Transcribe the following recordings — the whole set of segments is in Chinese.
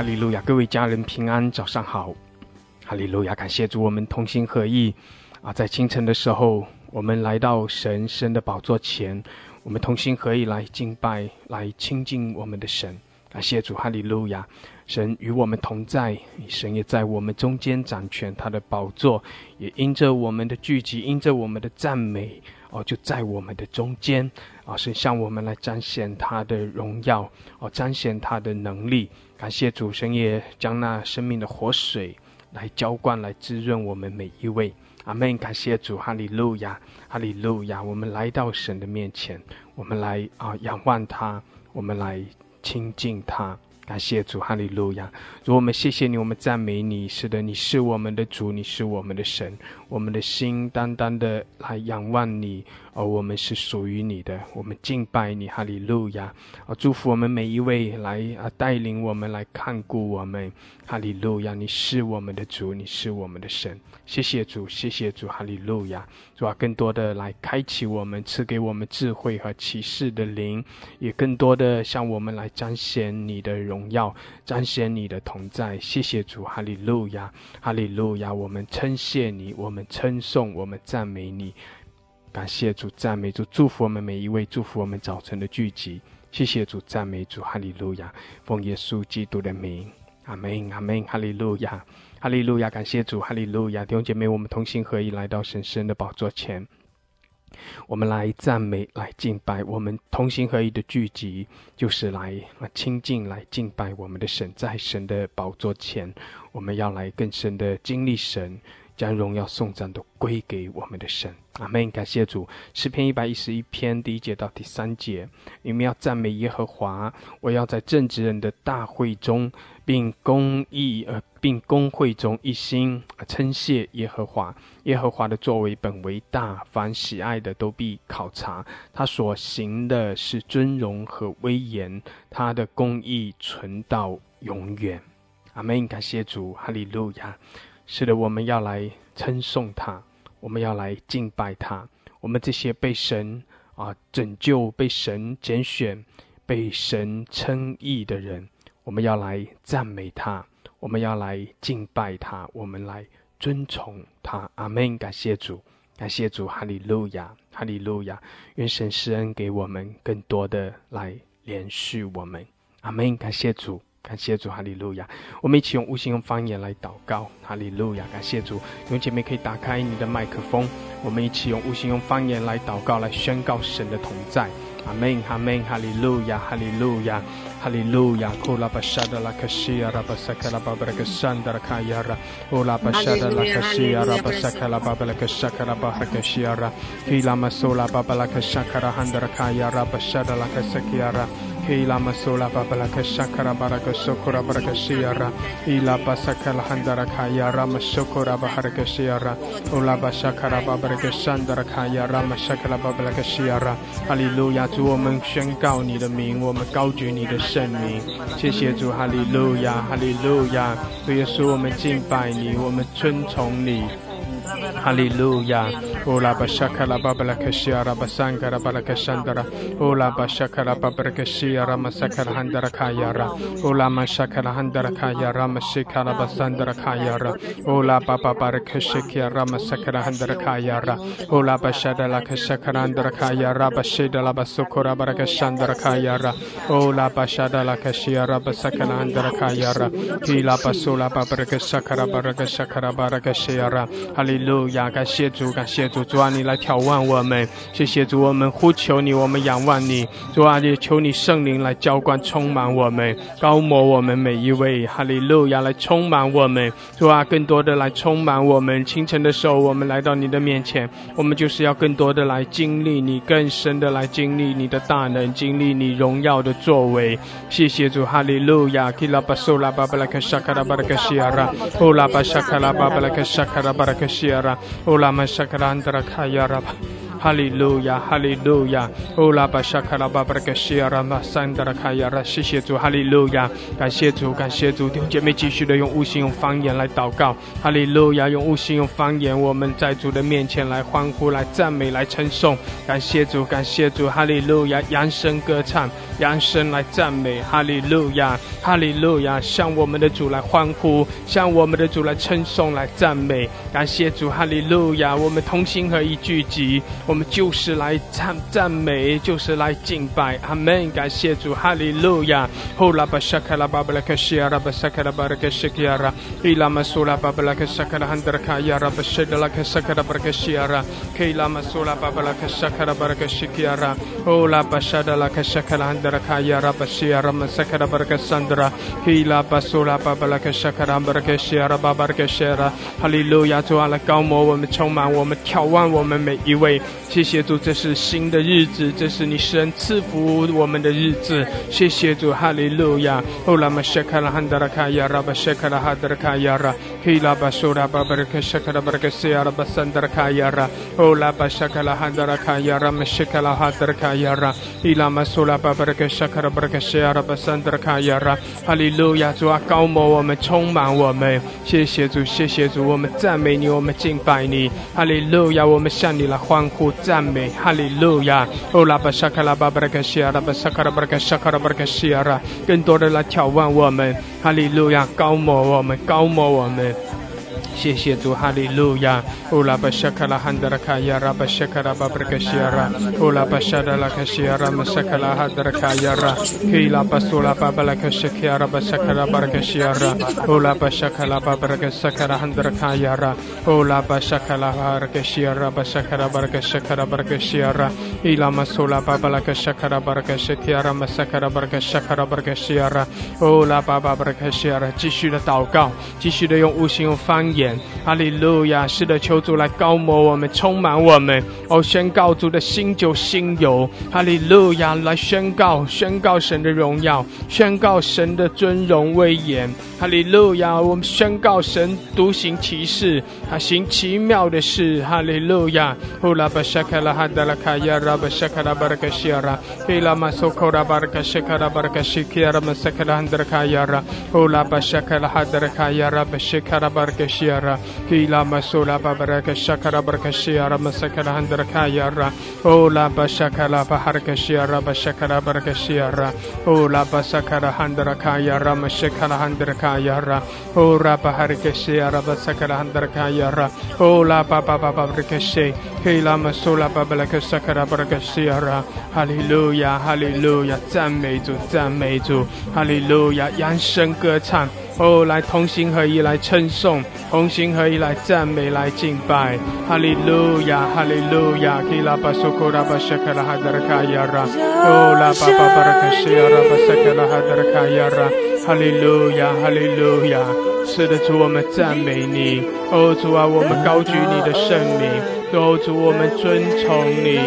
哈利路亚！各位家人平安，早上好，哈利路亚！感谢主，我们同心合意啊，在清晨的时候，我们来到神神的宝座前，我们同心合意来敬拜，来亲近我们的神。感谢主，哈利路亚！神与我们同在，神也在我们中间掌权，他的宝座也因着我们的聚集，因着我们的赞美，哦，就在我们的中间，啊，是向我们来彰显他的荣耀，哦，彰显他的能力。感谢主，神也将那生命的活水来浇灌，来滋润我们每一位。阿门！感谢主，哈利路亚，哈利路亚！我们来到神的面前，我们来啊仰望他，我们来。亲近他，感谢主，哈利路亚！主，我们谢谢你，我们赞美你。是的，你是我们的主，你是我们的神，我们的心单单的来仰望你。而我们是属于你的，我们敬拜你，哈利路亚！啊，祝福我们每一位来啊，带领我们来看顾我们，哈利路亚！你是我们的主，你是我们的神。谢谢主，谢谢主，哈利路亚！主啊，更多的来开启我们，赐给我们智慧和启示的灵，也更多的向我们来彰显你的荣耀，彰显你的同在。谢谢主，哈利路亚，哈利路亚！我们称谢你，我们称颂，我们赞美你。感谢主，赞美主，祝福我们每一位，祝福我们早晨的聚集。谢谢主，赞美主，哈利路亚，奉耶稣基督的名，阿门，阿门，哈利路亚，哈利路亚，感谢主，哈利路亚，弟兄姐妹，我们同心合意来到神圣的宝座前，我们来赞美，来敬拜。我们同心合意的聚集，就是来亲近，来敬拜我们的神，在神的宝座前，我们要来更深的经历神。将荣耀颂赞都归给我们的神，阿门！感谢主。诗篇一百一十一篇第一节到第三节，你们要赞美耶和华。我要在正直人的大会中，并公义呃，并公会中一心称谢耶和华。耶和华的作为本为大，凡喜爱的都必考察。他所行的是尊荣和威严，他的公义存到永远。阿门！感谢主，哈利路亚。是的，我们要来称颂他，我们要来敬拜他。我们这些被神啊拯救、被神拣选、被神称义的人，我们要来赞美他，我们要来敬拜他，我们来尊崇他。阿门！感谢主，感谢主，哈利路亚，哈利路亚！愿神施恩给我们更多的来连续我们。阿门！感谢主。感谢主，哈利路亚！我们一起用无形用方言来祷告，哈利路亚！感谢主，弟兄姐妹可以打开你的麦克风，我们一起用无形用方言来祷告，来宣告神的同在。阿门，阿门，哈利路亚，哈利路亚，哈利路亚！库拉巴沙德拉卡西亚拉巴萨卡拉巴布拉克山德拉卡亚拉，乌拉巴沙德拉卡西亚拉巴萨卡拉巴布拉克沙卡拉巴哈克西亚拉，基拉马苏拉巴布拉克沙卡拉汉德拉卡亚拉巴沙德拉卡萨基亚拉。Ila masula babala kashakara baraka sokora baraka shiara. Ila basakala handara kaya rama sokora baharaka shiara. Ula basakara babaraka shandara kaya rama shakala babalaka shiara. 哈利路亚，主，我们宣告你的名，我们高举你的圣名。谢谢主，哈利路亚，哈利路亚。主耶稣，我们敬拜你，我们尊崇你。Hallelujah. Ola bashakala babalakashira basangara balakashandara. Ola bashakala babalakashira masakala handara kayara. Ola mashakala handara kayara mashikala basandara kayara. Ola baba barakashikira masakala handara kayara. Ola bashadala kashakara handara kayara bashidala basukura barakashandara kayara. Ola bashadala kashira basakala handara kayara. Hila basula babalakashakara barakashakara barakashira. Hallelujah. 感谢主，感谢。主主啊，你来眺望我们，谢谢主，我们呼求你，我们仰望你，主啊，也求你圣灵来浇灌充满我们，高摩我们每一位，哈利路亚，来充满我们，主啊，更多的来充满我们。清晨的时候，我们来到你的面前，我们就是要更多的来经历你，更深的来经历你的大能，经历你荣耀的作为。谢谢主，哈利路亚。基拉巴苏拉巴巴拉克沙卡拉巴拉克西亚拉，乌拉巴沙卡拉巴巴拉克沙卡拉巴拉克西亚拉，乌拉玛沙卡拉。哈利路亚，哈利路亚。哦拉巴沙卡拉巴巴拉克西阿拉玛桑德拉卡亚拉，谢谢主，哈利路亚，感谢主，感谢主。弟兄姐妹继续的用悟性、用方言来祷告，哈利路亚，用悟性、用方言，我们在主的面前来欢呼、来赞美、来称颂，感谢主，感谢主，哈利路亚，扬声歌唱，扬声来赞美，哈利路亚，哈利路亚，向我们的主来欢呼，向我们的主来称颂、来赞美，感谢主，哈利路亚，我们同心合一聚集，我们就是来赞赞美，就是来敬拜，阿门，感谢主，哈利路亚。呼啦巴沙卡拉巴布拉克西亚拉巴沙卡拉巴拉克西基亚拉，伊拉玛苏拉巴布拉克沙卡拉汉德卡亚拉巴谢德拉克沙卡拉巴拉克西亚拉，克伊拉玛苏拉巴布拉克沙卡拉巴拉克西基亚拉，呼啦巴沙德拉克沙卡拉汉德卡亚拉巴西亚拉玛沙卡拉巴拉克桑德拉，克伊拉巴苏拉巴布拉克沙卡拉巴拉克西亚拉巴巴拉克西亚拉，哈利路亚，主啊来高摩我们，充满我们，眺望我们每一位。谢谢主，这是新的日子，这是你神赐福我们的日子。谢谢主，哈利路亚。哦拉玛谢卡拉汉德拉卡亚拉巴谢卡拉哈德拉卡亚拉，希拉巴苏拉巴巴拉克谢卡拉巴拉克西亚拉巴桑德拉卡亚拉，哦拉巴谢卡拉汉德拉卡亚拉玛谢卡拉哈德拉卡亚拉，伊拉玛苏拉巴巴拉克谢卡拉巴拉克西亚拉巴桑德拉卡亚拉，哈利路亚。主啊，高摩我们，充满我们。谢谢主，谢谢主，我们赞美你，我们敬拜你。哈利路亚，我们向你来欢呼赞美。哈利路亚。哦拉巴沙卡拉巴巴拉克西亚拉巴沙卡拉巴拉克沙卡拉巴拉克西亚拉，更多的来眺望我们。哈利路亚，高摩我们，高摩我们。谢谢主，哈利路亚。乌拉巴沙卡拉汉德拉卡亚拉巴沙卡拉巴布克西亚拉，乌拉巴沙德拉卡西亚拉马沙卡拉哈德拉卡亚拉，希拉巴苏拉巴巴拉卡西亚拉巴沙卡拉巴克西亚拉，乌拉巴沙卡拉巴布克沙卡拉汉德拉卡亚拉，乌拉巴沙卡拉哈克西亚拉巴沙卡拉巴克沙卡拉巴克西亚拉，伊拉马苏拉巴巴拉卡沙卡拉巴克西亚拉马沙卡拉巴克沙卡拉巴克西亚拉，乌拉巴巴巴克西亚拉，继续的祷告，继续的用无形用方言。哈利路亚！是的，求主来高摩我们，充满我们。哦，宣告主的新酒新油。哈利路亚！来宣告，宣告神的荣耀，宣告神的尊荣威严。哈利路亚！我们宣告神独行其事，他行奇妙的事。哈利路亚！呼拉巴沙卡拉哈达拉卡亚拉巴沙卡拉巴拉卡西亚拉，希拉马索科拉巴拉卡西卡拉巴拉卡西基亚拉马萨卡拉汉达拉卡亚拉，呼拉巴沙卡拉哈达拉卡亚拉巴西卡拉巴拉卡西亚拉。Kila masula babaraka shakara barakashia ramasakara handra kayara. Ola bashakala baharakashia rabashakara barakashia. Ola basakara handra kayara mashakara handra kayara. Ora baharakashia rabasakara handra kayara. Ola baba baba barakashi. Kila masula babalaka sakara barakashia. Hallelujah, hallelujah，赞美主，赞美主，哈利路亚，扬声歌唱。哦，来同心合一来称颂，同心合一来赞美，来敬拜，哈利路亚，哈利路亚，基拉巴苏库拉巴沙卡拉哈德拉卡亚拉，哦拉巴巴巴拉卡西亚拉巴沙卡拉哈德拉卡亚拉，哈利路亚，哈利路亚，是的主，我们赞美你，哦主啊，我们高举你的圣名，哦主，我们尊崇你，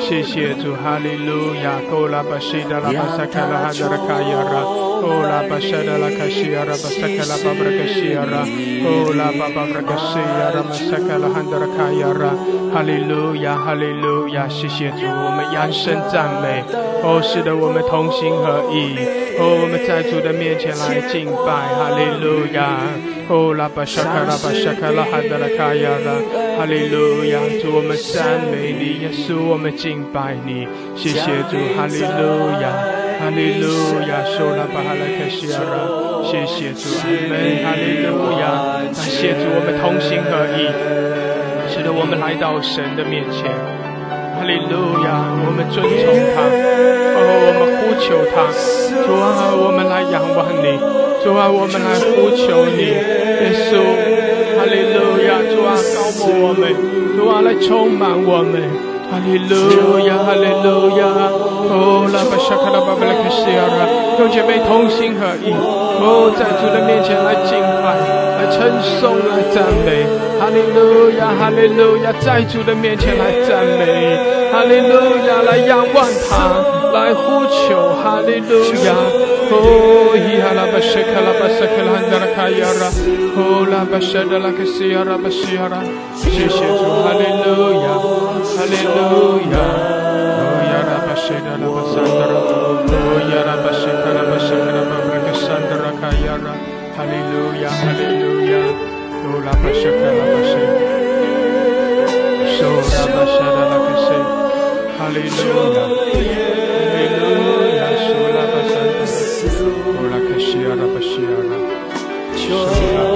谢谢主，哈利路亚，哦拉巴西达拉巴沙卡拉哈德拉卡亚拉。Ola bashada la kashia ra basaka la babra kashia ra Ola babra kashia ra masaka la handra kaya ra Hallelujah Hallelujah，谢谢主，我们扬声赞美。哦，是的，我们同心合意。哦，我们在主的面前来敬拜。哈利路亚。哦，拉巴沙卡拉巴沙卡拉哈达拉卡亚拉。哈利路亚，主我们赞美你，耶稣我们敬拜你。谢谢主，哈利路亚。哈利路亚，受拉巴哈拉克西亚拉，谢谢主，阿门。哈利路亚，感谢主，我们同心合意，使得我们来到神的面前。哈利路亚，我们尊崇他，哦，我们呼求他。主啊，我们来仰望你。主啊，我们来呼求你。耶稣，哈利路亚，主啊，高摩我们，主啊，来充满我们。哈利路亚，哈利路亚，哦，拉巴沙卡拉巴巴拉克西亚拉，用姐妹同心合意，哦，在主的面前来敬拜，来称颂，来赞美，哈利路亚，哈利路亚，在主的面前来赞美，哈利路亚，来仰望他，来呼求，哈利路亚，哦，伊哈拉巴沙卡拉巴沙卡拉汉达拉卡亚拉，哦，拉巴沙达拉克西亚拉巴西亚拉，谢谢主，哈利路亚。Hallelujah. Oh, Yarabashida Rabasandra. Oh, Yarabashika Rabashaka Rabasandra Kayara. Hallelujah, hallelujah. Oh, Rabashaka Rabashaka. So Rabashada Rabase. Hallelujah. Hallelujah. 不是这样的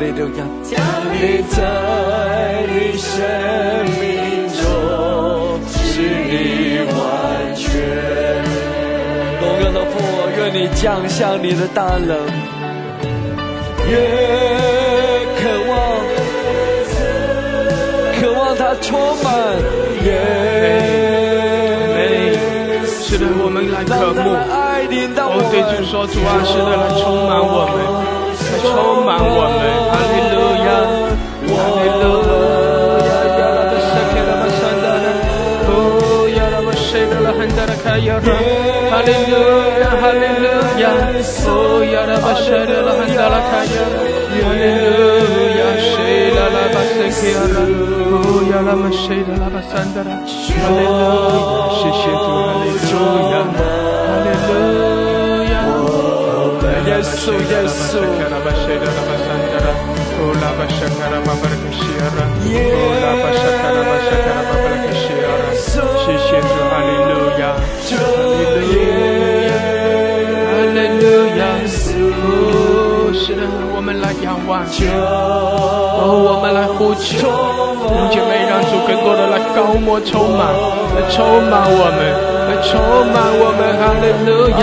利路亚，降临在你生命中，使你完全。荣耀的父，愿你降下你的大能，越渴望，渴望它充满，越是的，我们来渴慕。让他的爱我哦，对主说，主啊，是的，来充满我们，充满我们，哈利路亚，哈利路亚，亚拉巴萨克拉巴萨达拉，哦，亚拉巴塞达拉汉达拉卡亚拉，哈利路亚，哈利路亚，哦，亚拉巴塞达拉汉达拉卡亚拉，哈利路亚，塞拉拉巴塞克亚拉，哦，亚拉巴塞达拉巴萨达拉，哈利路亚，谢谢主，哈利路亚，哈利路亚。耶稣，耶稣，谢谢主，哈利路亚，主耶哈利路亚，哦，是，我们来仰望，哦，我们来呼求，弟兄姐妹，让主更多的来高摩充满，来充满我们，来充满我们，哈利路亚，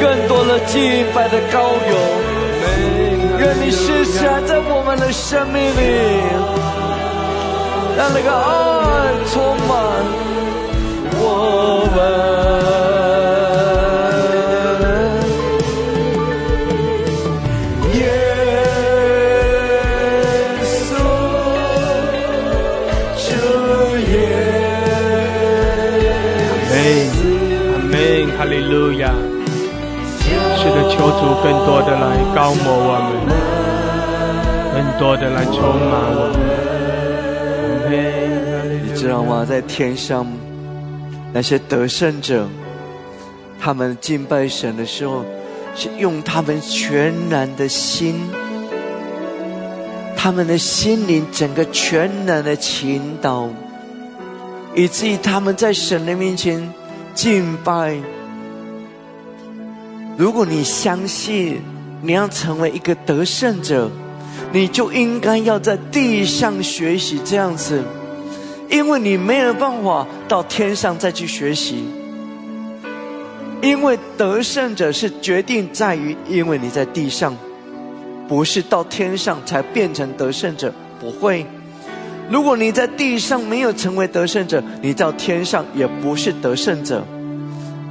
更多的敬拜的高勇，愿你施下在我们的生命里，让那个爱充满我们。求主更多的来高摩我们，更多的来充满我们。你知道吗？在天上，那些得胜者，他们敬拜神的时候，是用他们全然的心，他们的心灵整个全然的倾倒，以至于他们在神的面前敬拜。如果你相信你要成为一个得胜者，你就应该要在地上学习这样子。因为你没有办法到天上再去学习，因为得胜者是决定在于，因为你在地上，不是到天上才变成得胜者，不会。如果你在地上没有成为得胜者，你到天上也不是得胜者。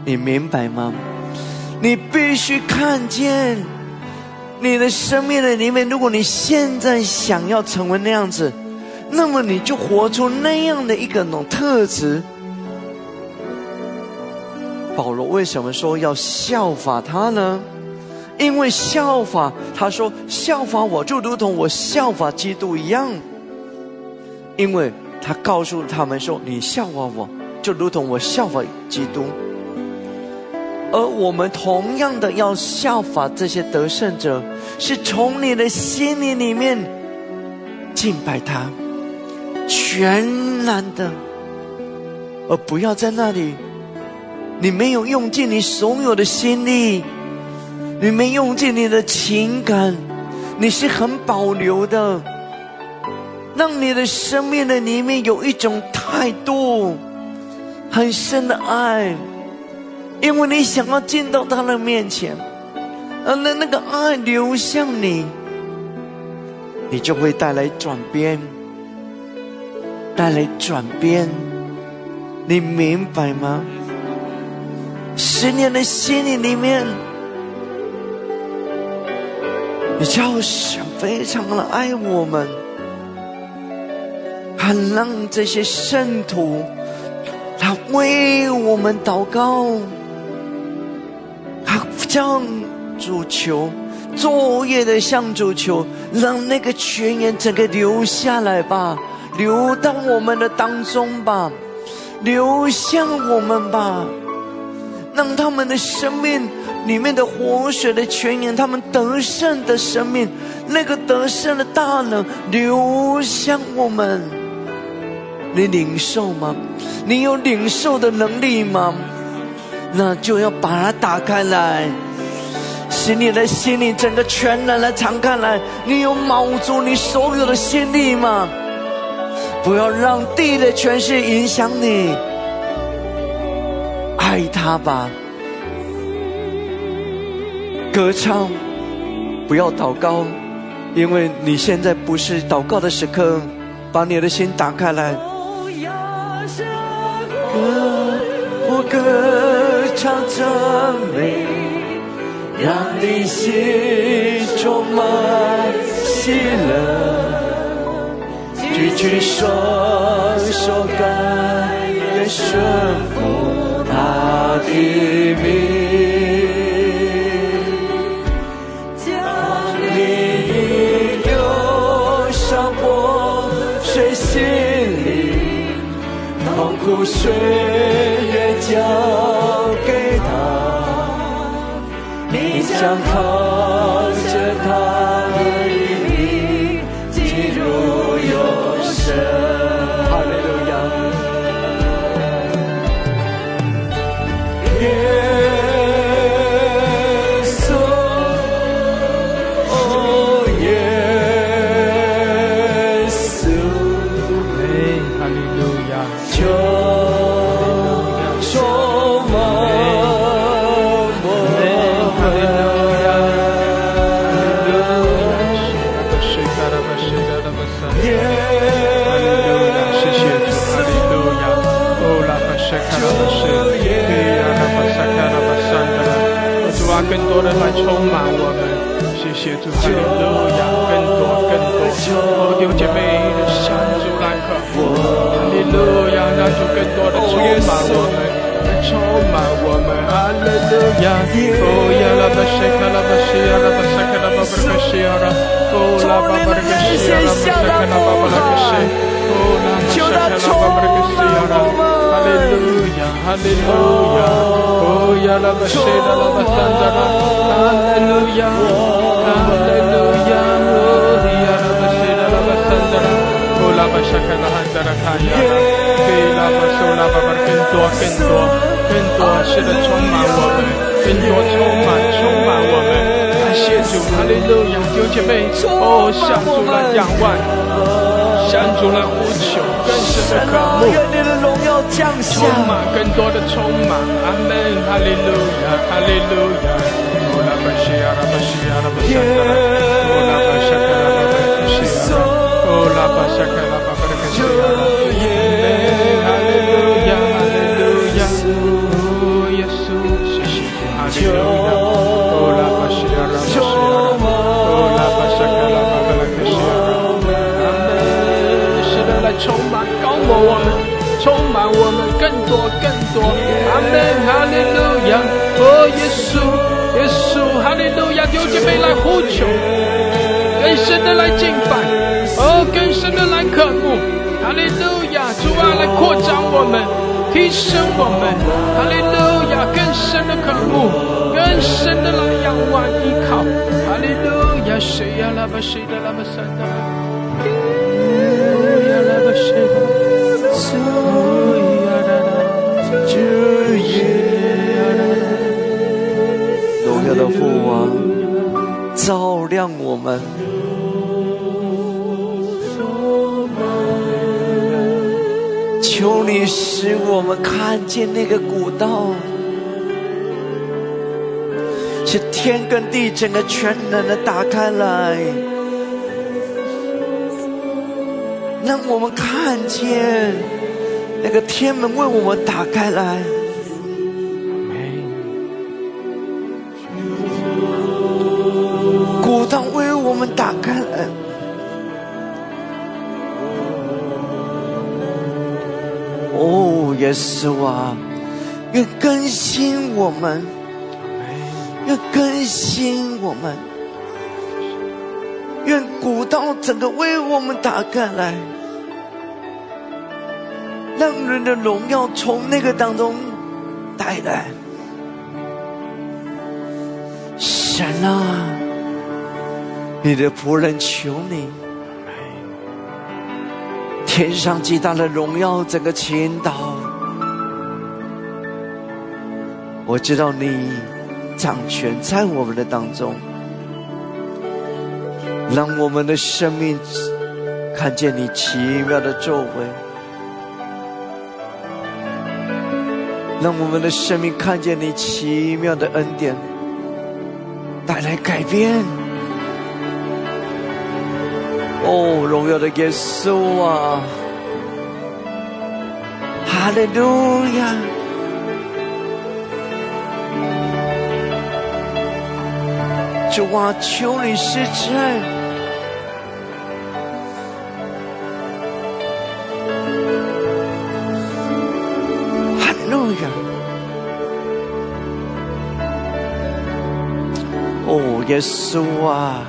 你明白吗？你必须看见你的生命的里面。如果你现在想要成为那样子，那么你就活出那样的一个那种特质。保罗为什么说要效法他呢？因为效法，他说效法我就如同我效法基督一样。因为他告诉他们说：“你效法我，就如同我效法基督。”而我们同样的要效法这些得胜者，是从你的心灵里面敬拜他，全然的，而不要在那里，你没有用尽你所有的心力，你没用尽你的情感，你是很保留的。让你的生命的里面有一种态度，很深的爱，因为你想要进到他的面前，而那那个爱流向你，你就会带来转变，带来转变，你明白吗？十年的心里里面，你叫神非常的爱我们。他让这些圣徒，他为我们祷告，向主求，昼夜的向主求，让那个泉源整个流下来吧，流到我们的当中吧，流向我们吧，让他们的生命里面的活水的泉源，他们得胜的生命，那个得胜的大能流向我们。你领受吗？你有领受的能力吗？那就要把它打开来，使你的心里整个全然的敞开来。你有卯足你所有的心力吗？不要让地的权势影响你，爱他吧。歌唱，不要祷告，因为你现在不是祷告的时刻。把你的心打开来。我歌唱赞美，让你心充满喜乐，举起双手，感愿顺服他。的名将你流伤，破碎心灵，痛苦血。然后多更多，哦，弟兄姐妹的向主来渴慕，哈利路亚！让主更多的充满我们，充满我们，哈利路亚！哦呀啦巴西卡拉巴西呀啦巴萨卡拉巴巴拉西呀啦，哦啦巴巴拉西呀啦巴萨卡拉巴巴拉西，哦啦巴萨卡拉巴巴拉西呀啦，哈利路亚，哈利路亚。Hallelujah, la basheda la basandara. Hallelujah, hallelujah. Hallelujah, la basheda la basandara. Ola bashaka la handara kaya. Kela basola babar kento kento kento 是的，充满我们，更多充满充满我们。感谢主，哈利路亚，弟兄姐妹，哦，向主来仰望。向主来呼求，更深的渴慕，充满更多的充满，阿门，哈利路亚，哈利路亚，乌拉巴西亚拉巴西亚拉巴沙卡拉，乌拉巴沙卡拉巴巴西亚拉，乌拉巴沙卡拉巴巴。主耶哈利路亚，哈利路亚，哦，耶稣，谢谢主，哈利路亚，哦，拉巴西亚拉巴西亚，哦，拉巴沙卡拉巴卡拉克西亚拉，阿门。是的，来充满高摩我们，充满我们更多更多，阿门，哈利路亚，哦，耶稣，耶稣，哈利路亚，弟兄姐妹来呼求，更深的来敬我们，提升我们，哈利路亚，更深的渴慕，更深的来仰望依靠，哈利路亚，谁呀？拉巴谁的拉巴山的，呀拉巴谁的，哦呀啦啦，主耶，荣耀的父王，照亮我们。求你使我们看见那个古道，是天跟地整个全能的打开来，让我们看见那个天门为我们打开来。更新我们，愿古道整个为我们打开来，让人的荣耀从那个当中带来。神啊，你的仆人求你。天上极大的荣耀，整个倾倒。我知道你掌权在我们的当中，让我们的生命看见你奇妙的作为，让我们的生命看见你奇妙的恩典，带来改变。哦，荣耀的耶稣啊，哈利路亚！主啊，求你施恩，哈利路亚！哦，耶稣啊！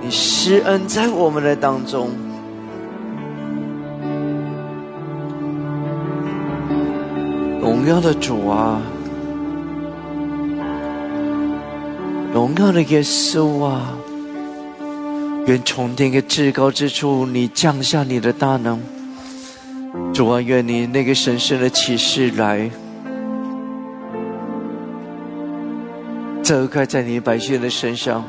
你施恩在我们的当中，荣耀的主啊，荣耀的耶稣啊，愿从天的至高之处，你降下你的大能，主啊，愿你那个神圣的启示来，遮盖在你百姓的身上。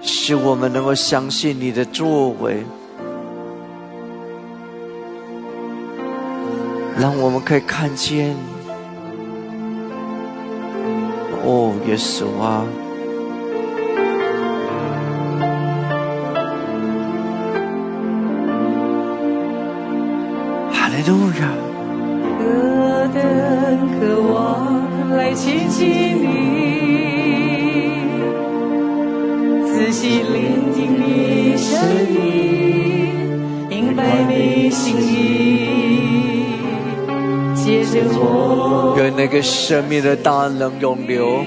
使我们能够相信你的作为，让我们可以看见，哦，耶稣啊，路亚！何等渴望来亲近你，仔细聆听你声音，明白你心意，接着我愿那个生命的大能永留，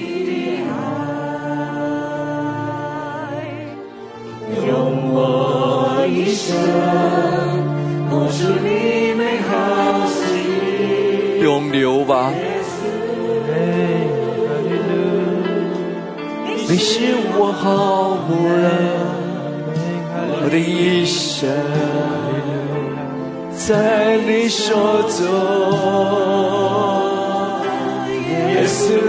风流吧。你是我好牧人，我的一生在你手中，耶稣，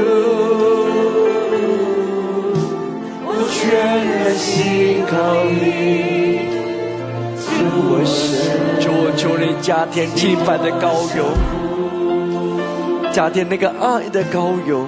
我全然信靠你，主我神，主我求你加添敬拜的高油，夏天那个爱的高油。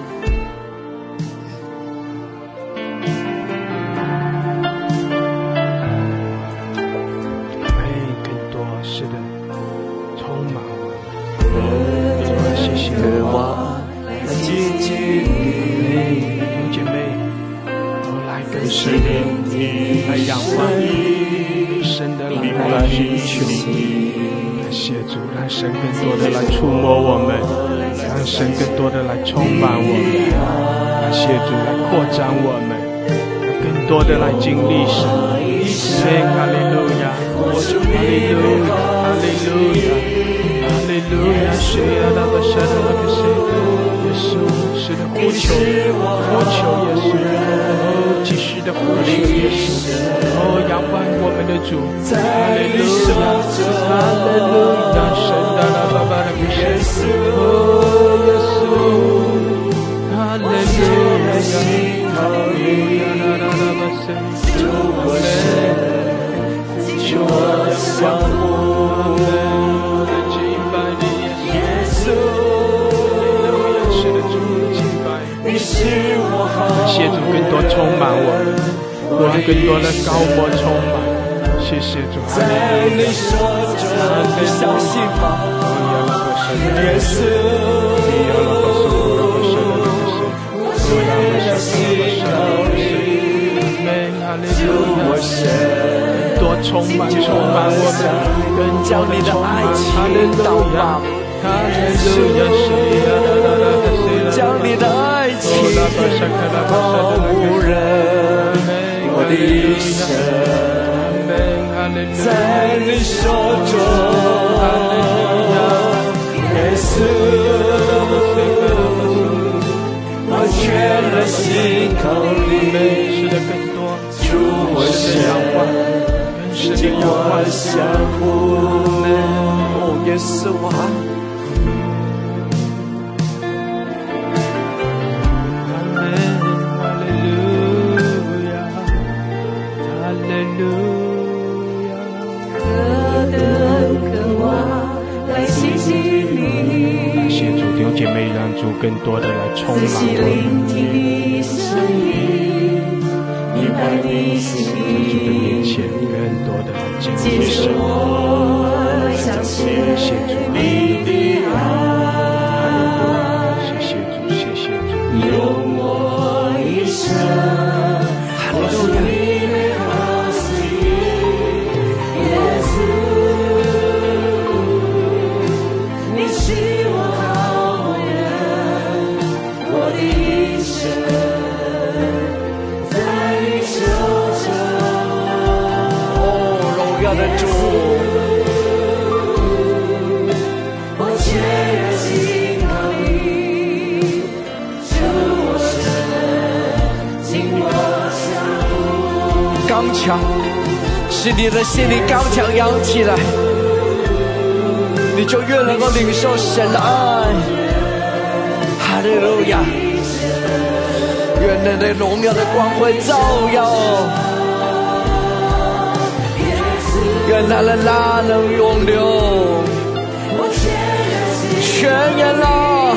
来经历神。哈利路亚，哈利路亚，哈利路亚，哈利路亚，需要那么深的那些。耶稣，是的呼求，呼求耶稣，哦，继续的呼求耶稣，哦，仰望我们的主，哈利路亚，哈利路亚，更多充满我们，让更多的高摩充满。谢谢主，在你手中，你相信吗？耶稣，我信我神，多充满充满我们，更将你的爱情祷告。将你的爱情保护人，我的一生在你手中。耶稣，我全心靠你，主我相，紧我相扶。哦，耶稣啊。领受神的爱。哈利路亚！愿那那荣耀的光辉照耀，愿那那拉能永留，全然了，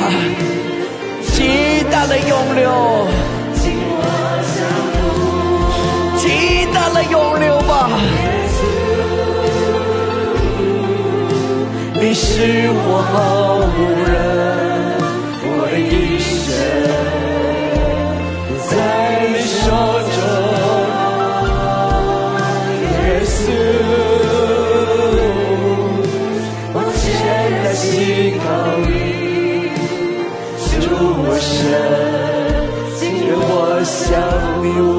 极大的永留。来永留吧！你是我好人，我的一生在你手中。耶稣，我现在信靠你，主我神，愿我向你。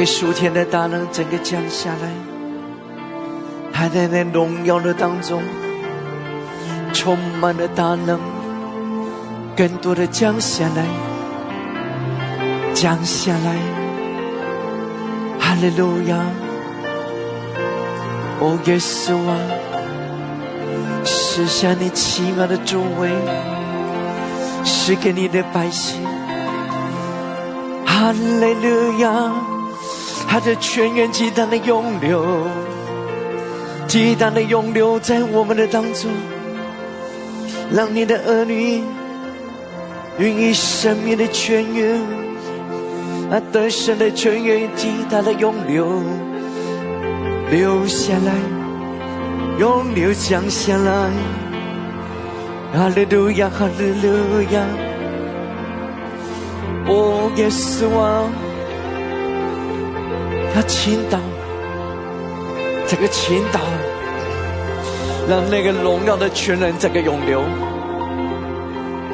个属天的大能整个降下来，还在那荣耀的当中，充满了大能，更多的降下来，降下来，哈利路亚！哦，耶稣啊，施下你奇妙的作为，是给你的百姓。哈利路亚，他的泉源极大的涌流，极大的涌流在我们的当中，让你的儿女孕育生命的泉源，啊，得胜的泉源极大的涌流，流下来，涌流降下来，哈利路亚，哈利路亚。哦，耶稣啊，他倾倒，这个倾倒，让那个荣耀的全人这个涌流，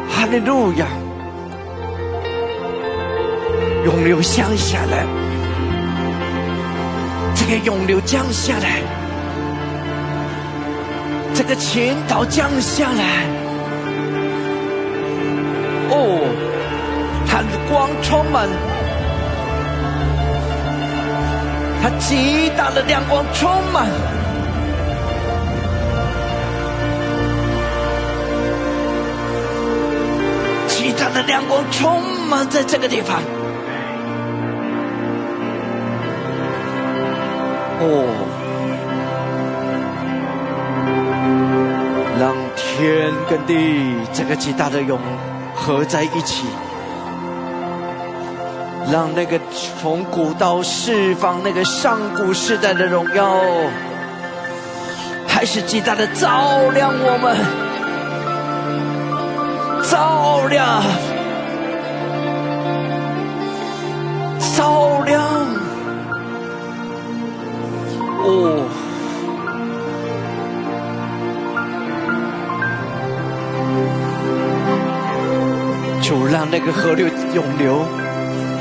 哈利路亚，涌流降下来，这个涌流降下来，这个倾倒降下来，哦。它的光充满，极大的亮光充满，极大的亮光充满在这个地方。哦，让天跟地这个极大的永合在一起。让那个从古到释放那个上古时代的荣耀，还是极大的照亮我们，照亮，照亮，哦，就让那个河流涌流。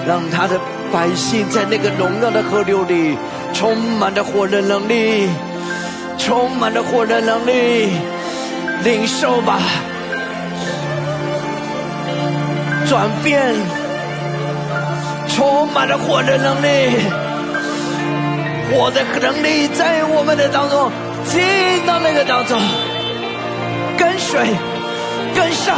让他的百姓在那个荣耀的河流里，充满了火的能力，充满了火的能力，领受吧，转变，充满了火的能力，火的能力在我们的当中进到那个当中，跟随，跟上。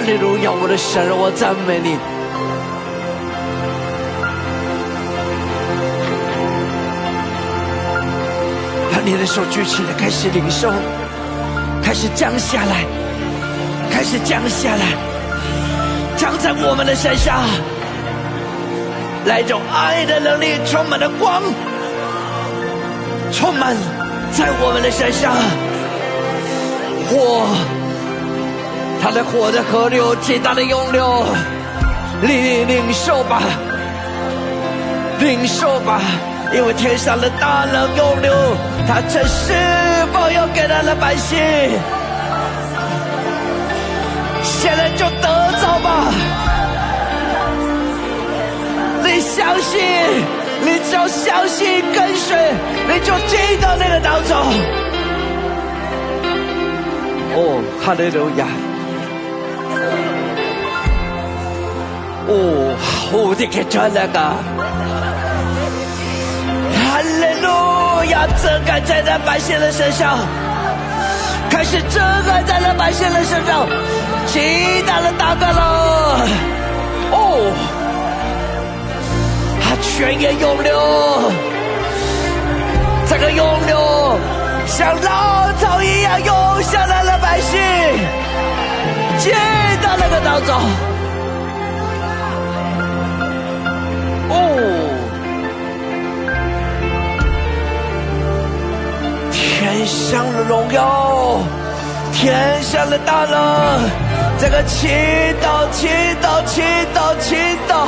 哈利路亚，我的神，我赞美你。把你的手举起来，开始领受，开始降下来，开始降下来，降在我们的身上，来一种爱的能力，充满了光，充满在我们的身上，火。他的火的河流，极大的涌流，领领受吧，领受吧，因为天上的大能涌流，他这是否要给他的百姓？现在就得着吧！你相信，你只要相信跟随，你就进到那个岛中。哦，哈利路亚。哦，好的，看出来个，哈利路亚，遮盖在那百姓的身上，开始遮盖在那百姓的身上，极大的大盖了，哦，他泉源涌流，这个涌流像浪潮一样涌下来了，百姓进到那个当中。天上的荣耀，天上的大能，这个祈祷，祈祷，祈祷，祈祷，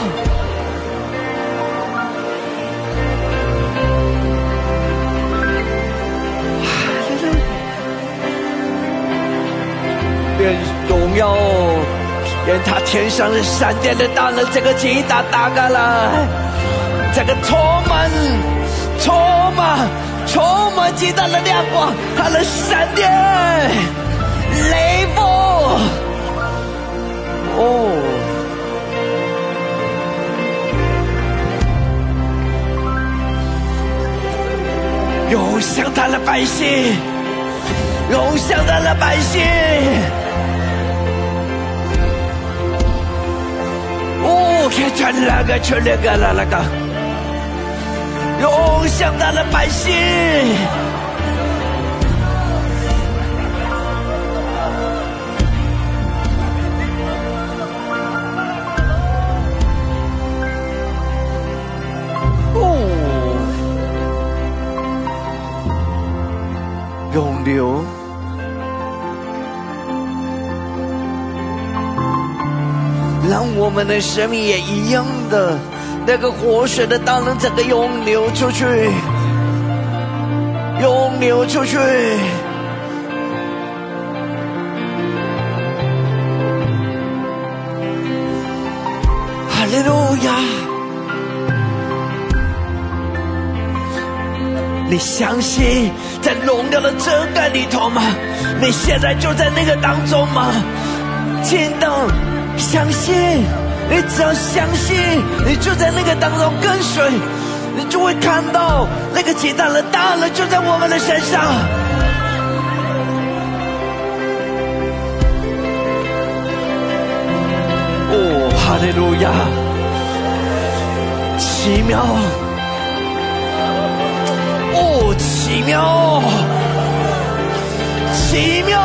愿荣耀，愿他天上的闪电的大能，这个击打打开来，这个充满、充满、充满极大的亮光，他的闪电、雷锋，哦。永向他的百姓，永向他的百姓。哦，看见那个，全那个了，那个，永向他的百姓。永留，让我们的生命也一样的那个活水的大能，整个涌流出去，涌流出去。哈利路亚！你相信在荣耀的遮盖里头吗？你现在就在那个当中吗？请等，相信，你只要相信，你就在那个当中跟随，你就会看到那个极大的大了就在我们的身上。哦，哈利路亚，奇妙。哦，奇妙，奇妙，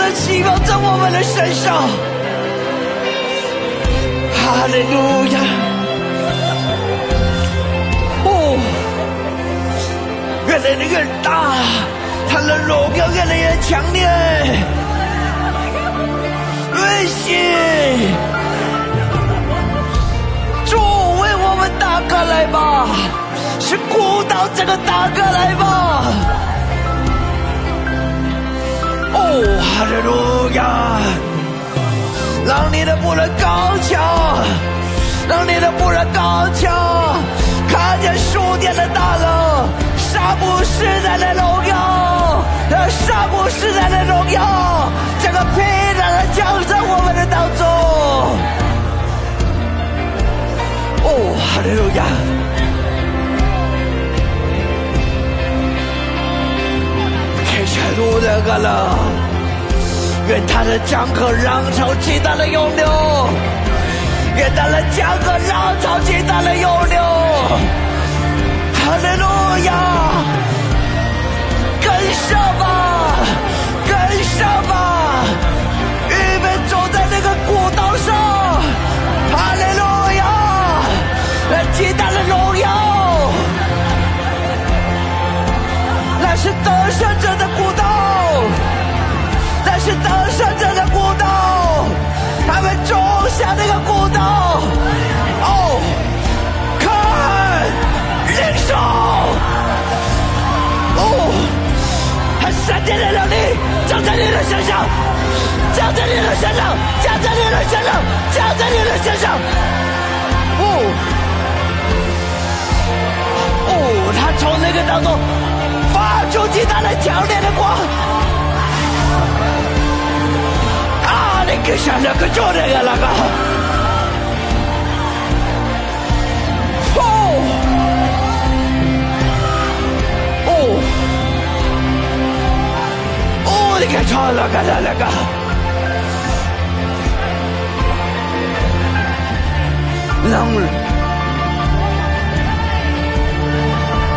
的奇妙在我们的身上！哈利路亚！哦，越来越大，他的荣耀越来越强烈。瑞信，主为我们打开来吧，是孤岛这个打开来吧。哦，哈利路亚！让你的仆人高强，让你的仆人高强，看见书店的大楼，沙布时代的荣耀，沙布时代的荣耀，这个平安的降在我们的当中。哦，哈利路亚！开山路那个了，愿他的江河浪潮极大的涌流，愿他的江河浪潮极大的涌流。哈利路亚！跟上吧，跟上吧，预备走在那个古道上。哈利路亚！那极大的荣耀，那是得胜者的古道，但是得胜者的古道，他们种下那个古道。哦，看，领受，哦，他闪电的能力降在你的身上，降在你的身上，降在你的身上，降在你的身上。哦。哦，他从那个当中发出极大的强烈的光。啊，那个像那个就那个那个。哦，哦，哦，你看超那个那个，让。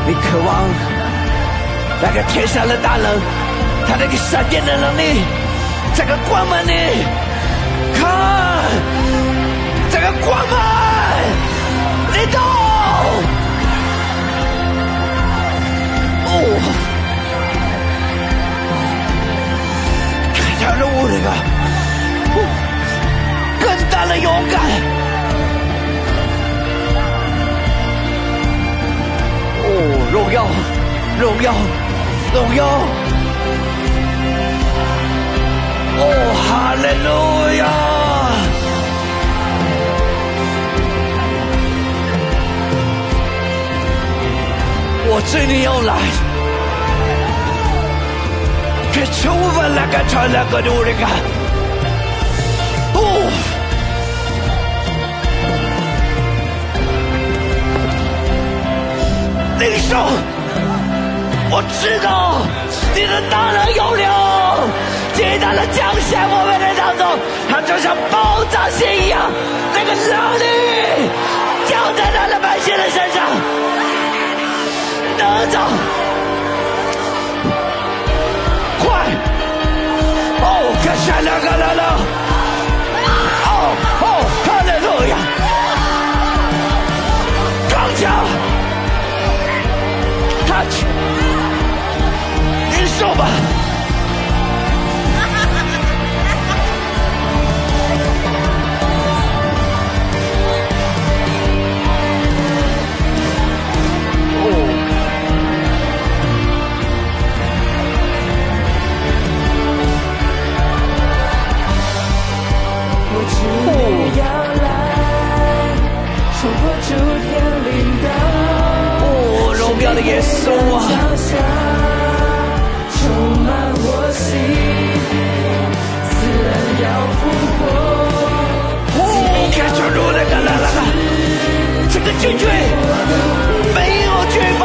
你渴望那个天上的大能，他那个闪电的能力，这个光芒里，看这个光芒，你动，哦，看见了我那个，更大的勇敢。哦，荣耀，荣耀，荣耀。哦，哈利路亚！我知你要来，可充分那个传那个努力感。哦。领受，我知道你的大能有流，极大的降下我们的当中，它就像爆炸性一样，那个能力降在他的百姓的身上，得着，快，哦，看下两个来了，哦哦，哈利路亚，刚强。领受吧！耶稣啊！充满我心，死人要复活。哦，看出路来了来了，这个军队没有惧怕。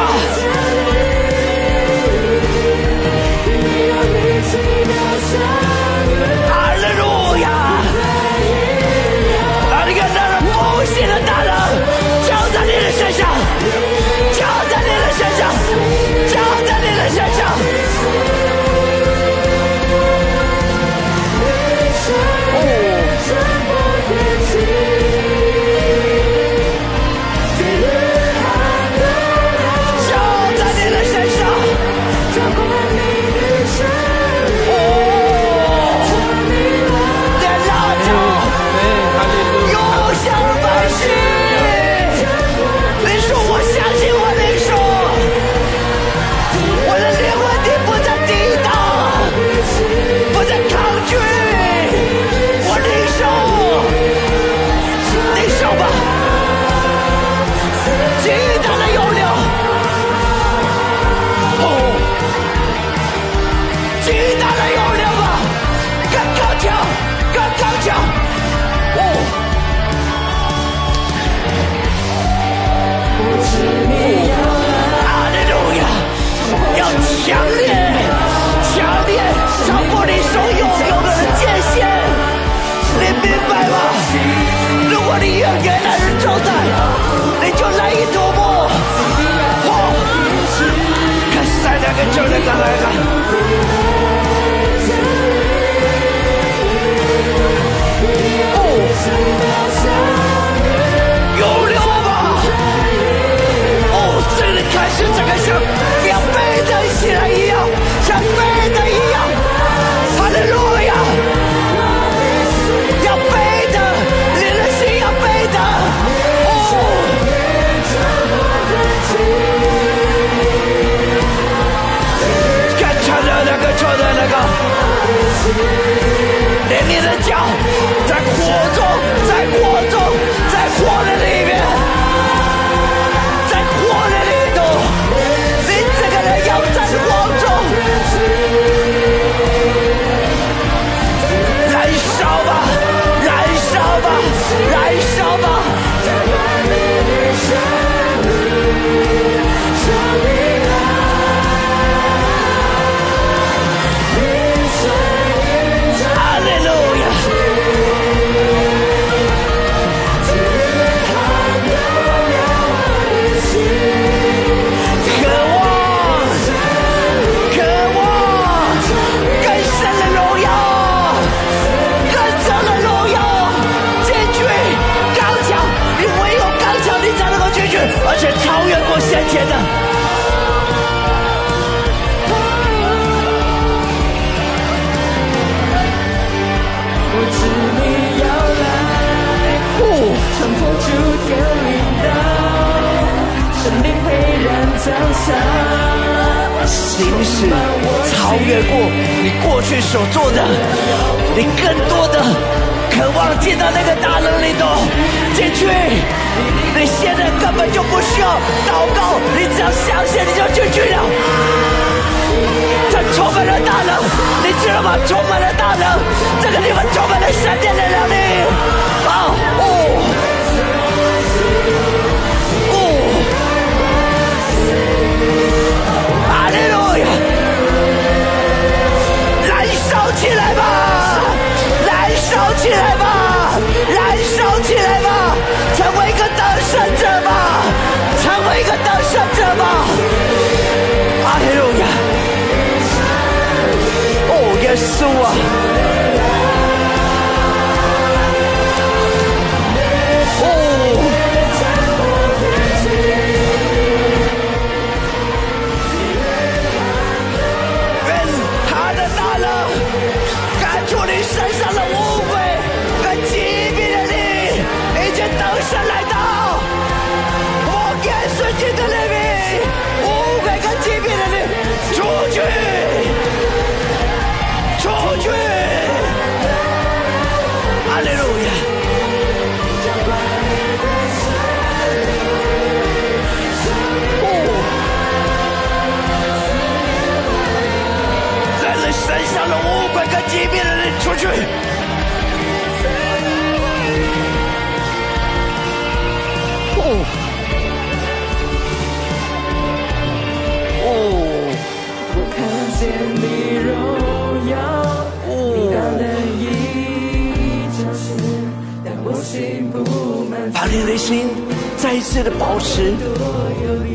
再一次的保持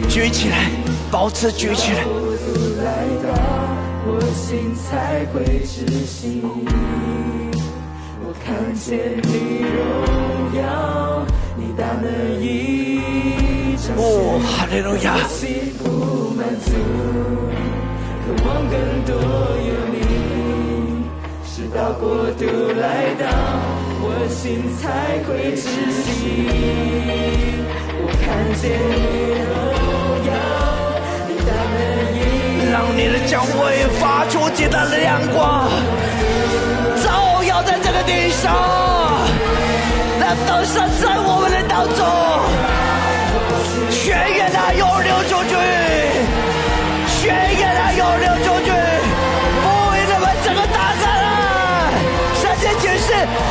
举起来，保持举起来。我心才会知心。看见你荣耀，你大能一彰哦，哈利路亚！心不满足，渴望更多有你，直到国度来到，我心才会知悉。看见你荣耀，你大能一让你的教会发出极大的亮光。照耀在这个地上，那都是在我们的当中，血液它涌流出去，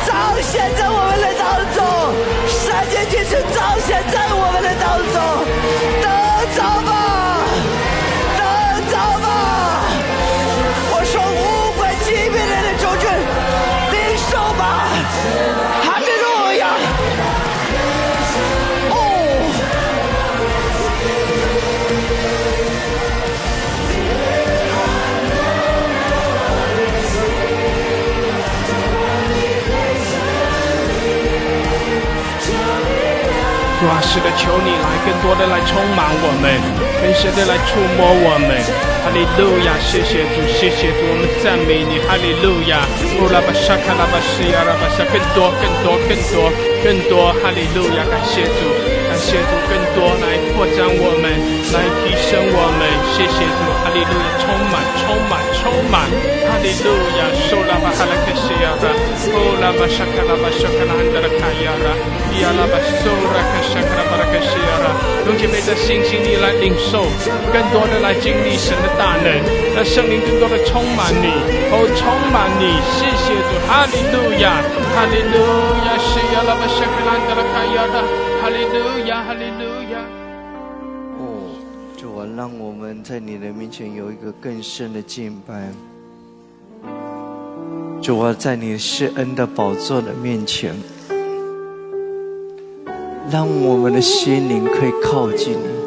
彰显在我们的当中，圣经启示彰显在我们的当中，主啊，是的，求你来更多的来充满我们，更深的来触摸我们。哈利路亚，谢谢主，谢谢主，我们赞美你。哈利路亚，乌拉巴沙卡拉巴西亚拉巴沙，更多，更多，更多，更多。哈利路亚，感谢主，感谢主，更多来扩张我们，来提升我们。谢谢主，哈利路亚，充满，充满，充满。哈利路亚，苏拉巴哈拉克西亚拉，乌拉巴沙卡拉巴沙卡拉安达拉卡亚拉，亚拉巴苏拉克拉巴拉格西亚拉。用姐妹的信心力来领受，更多的来经历神的大能，让圣灵更多的充满你，哦，充满你，谢谢主，哈利路亚，哈利路亚，西亚拉巴沙克兰德拉卡亚拉，哈利路亚，哈利路亚。哦，主啊，让我们在你的面前有一个更深的敬拜。主啊，在你施恩的宝座的面前。让我们的心灵可以靠近你。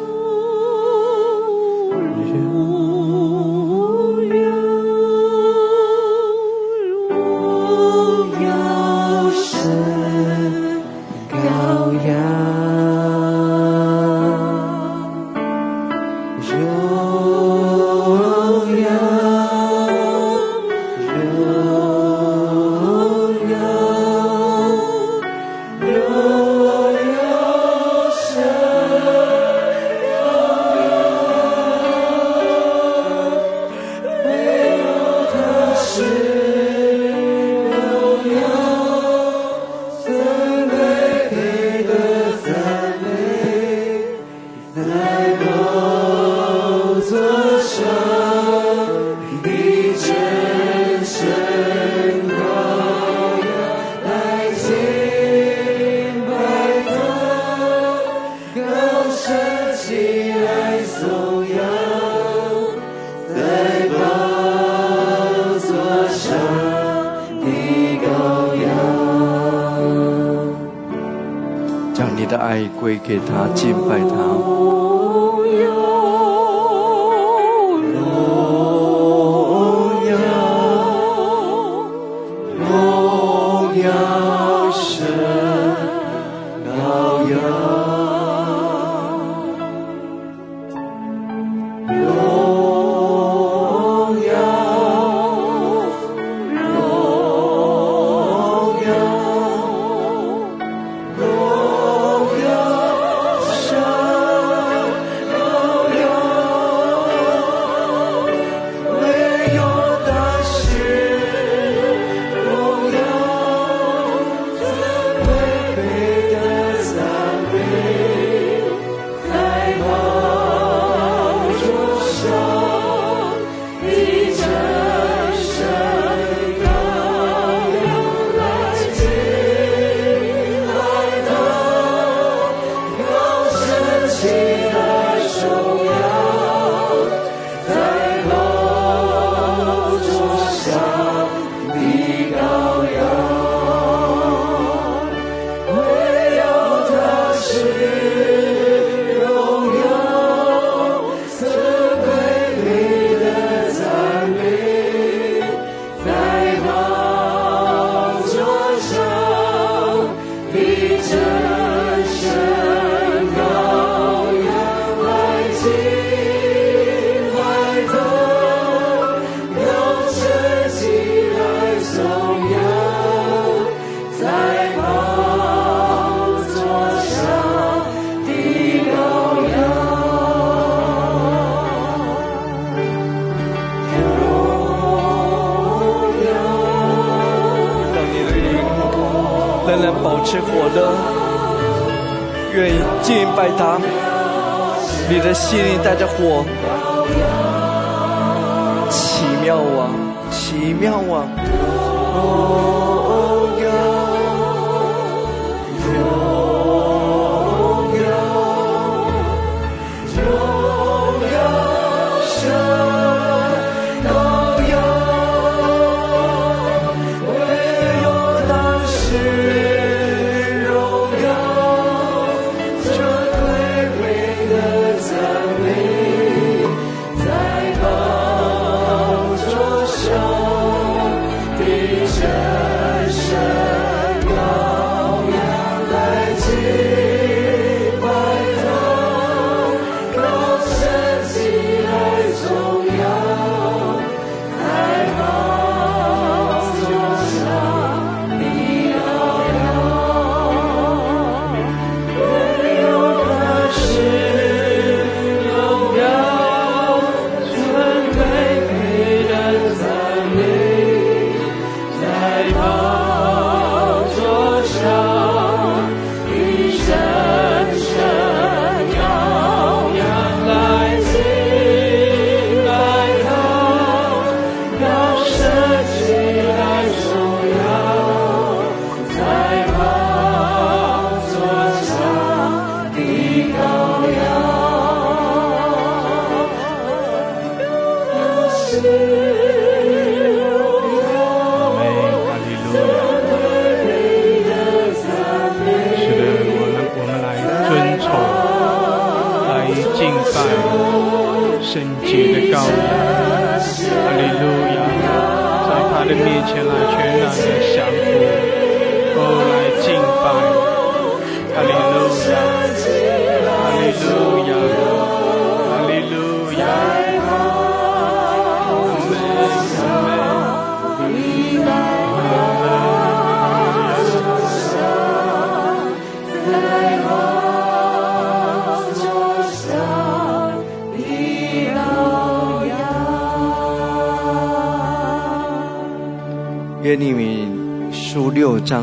奇妙啊！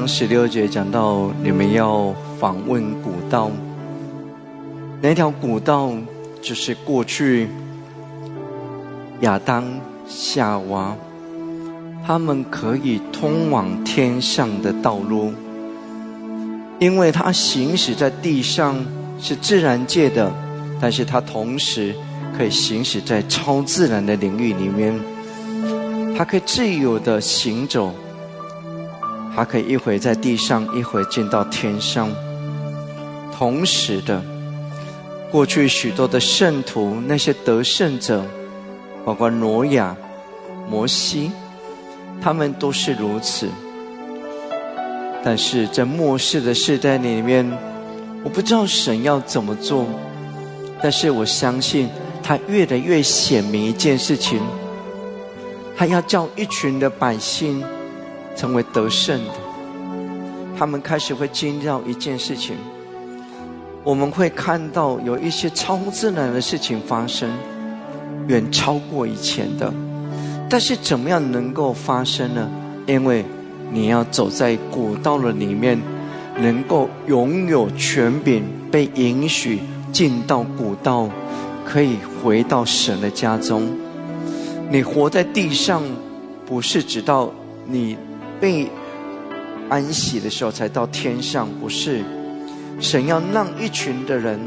章十六节讲到，你们要访问古道。那条古道就是过去亚当、夏娃他们可以通往天上的道路，因为它行驶在地上是自然界的，但是它同时可以行驶在超自然的领域里面，它可以自由的行走。他可以一会在地上，一会进到天上。同时的，过去许多的圣徒，那些得胜者，包括挪亚、摩西，他们都是如此。但是在末世的时代里面，我不知道神要怎么做，但是我相信他越来越显明一件事情，他要叫一群的百姓成为得胜的，他们开始会惊到一件事情。我们会看到有一些超自然的事情发生，远超过以前的。但是怎么样能够发生呢？因为你要走在古道的里面，能够拥有权柄，被允许进到古道，可以回到神的家中。你活在地上，不是直到你被安息的时候才到天上，不是。神要让一群的人，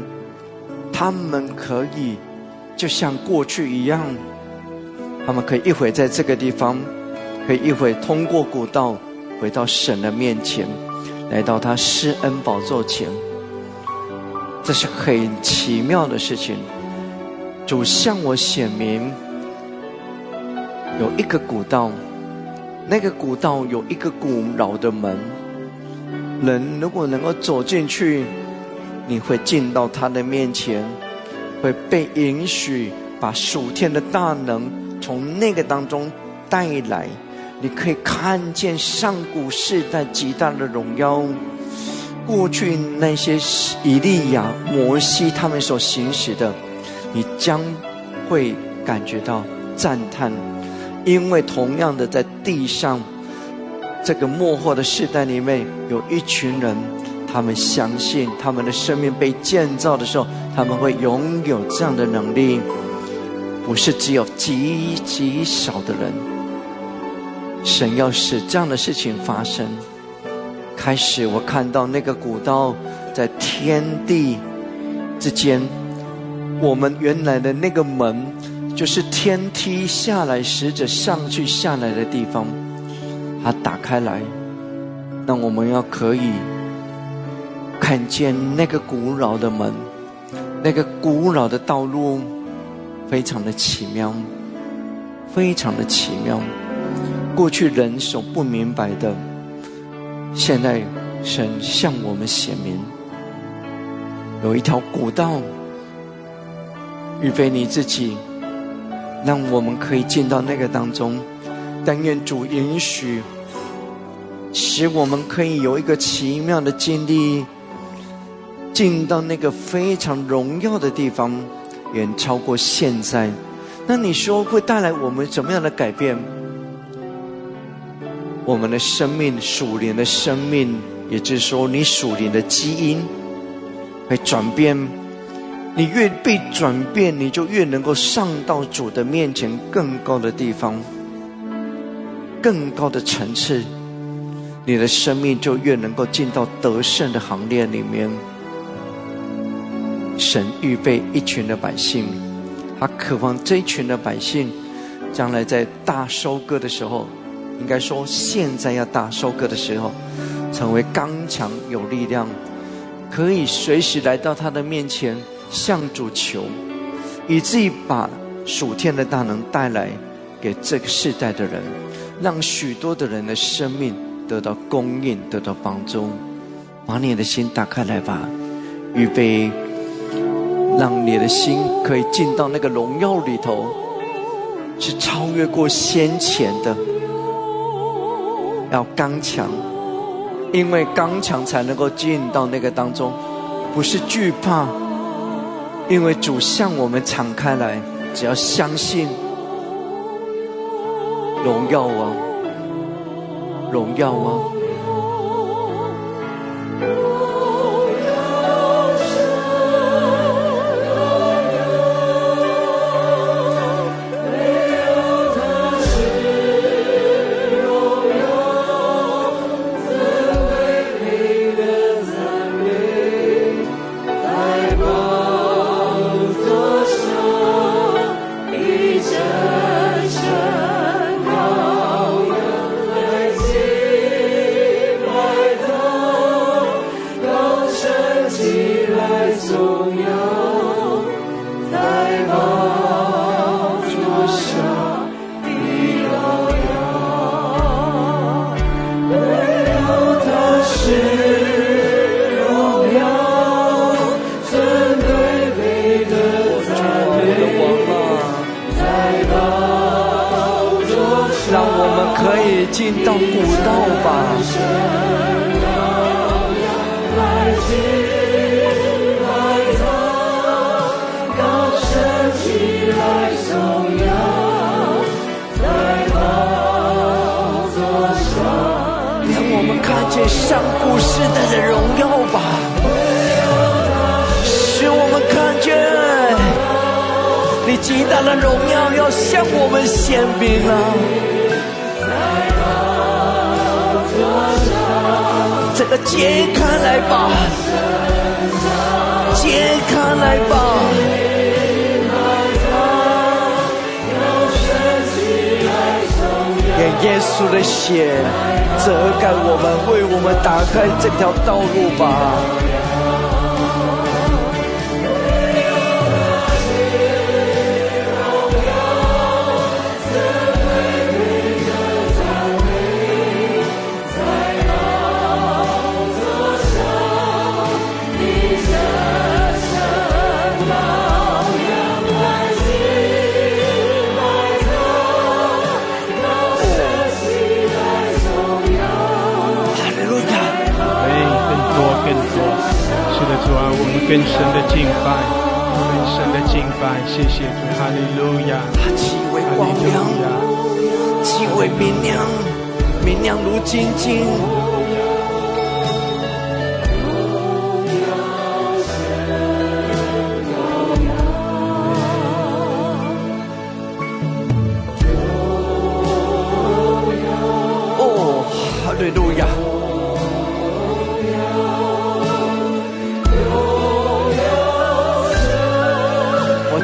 他们可以就像过去一样，他们可以一会在这个地方，可以一会通过古道回到神的面前，来到他施恩宝座前。这是很奇妙的事情。主向我显明，有一个古道，那个古道有一个古老的门。人如果能够走进去，你会进到他的面前，会被允许把属天的大能从那个当中带来。你可以看见上古世代极大的荣耀，过去那些以利亚、摩西他们所行使的，你将会感觉到赞叹，因为同样的在地上。这个幕后的时代里面，有一群人，他们相信他们的生命被建造的时候，他们会拥有这样的能力，不是只有极极少的人。神要使这样的事情发生。开始，我看到那个古道在天地之间，我们原来的那个门，就是天梯下来，使者上去下来的地方。它打开来，那我们要可以看见那个古老的门，那个古老的道路，非常的奇妙，非常的奇妙。过去人所不明白的，现在神向我们显明，有一条古道，预备你自己，让我们可以进到那个当中。但愿主允许，使我们可以有一个奇妙的经历，进到那个非常荣耀的地方，远超过现在。那你说会带来我们怎么样的改变？我们的生命属灵的生命，也就是说，你属灵的基因会转变。你越被转变，你就越能够上到主的面前更高的地方。更高的层次，你的生命就越能够进到得胜的行列里面。神预备一群的百姓，他渴望这一群的百姓，将来在大收割的时候，应该说现在要大收割的时候，成为刚强有力量，可以随时来到他的面前向主求，以至于把属天的大能带来给这个世代的人。让许多的人的生命得到供应，得到帮助。把你的心打开来吧，预备，让你的心可以进到那个荣耀里头，是超越过先前的。要刚强，因为刚强才能够进到那个当中，不是惧怕，因为主向我们敞开来，只要相信。荣耀啊，荣耀啊！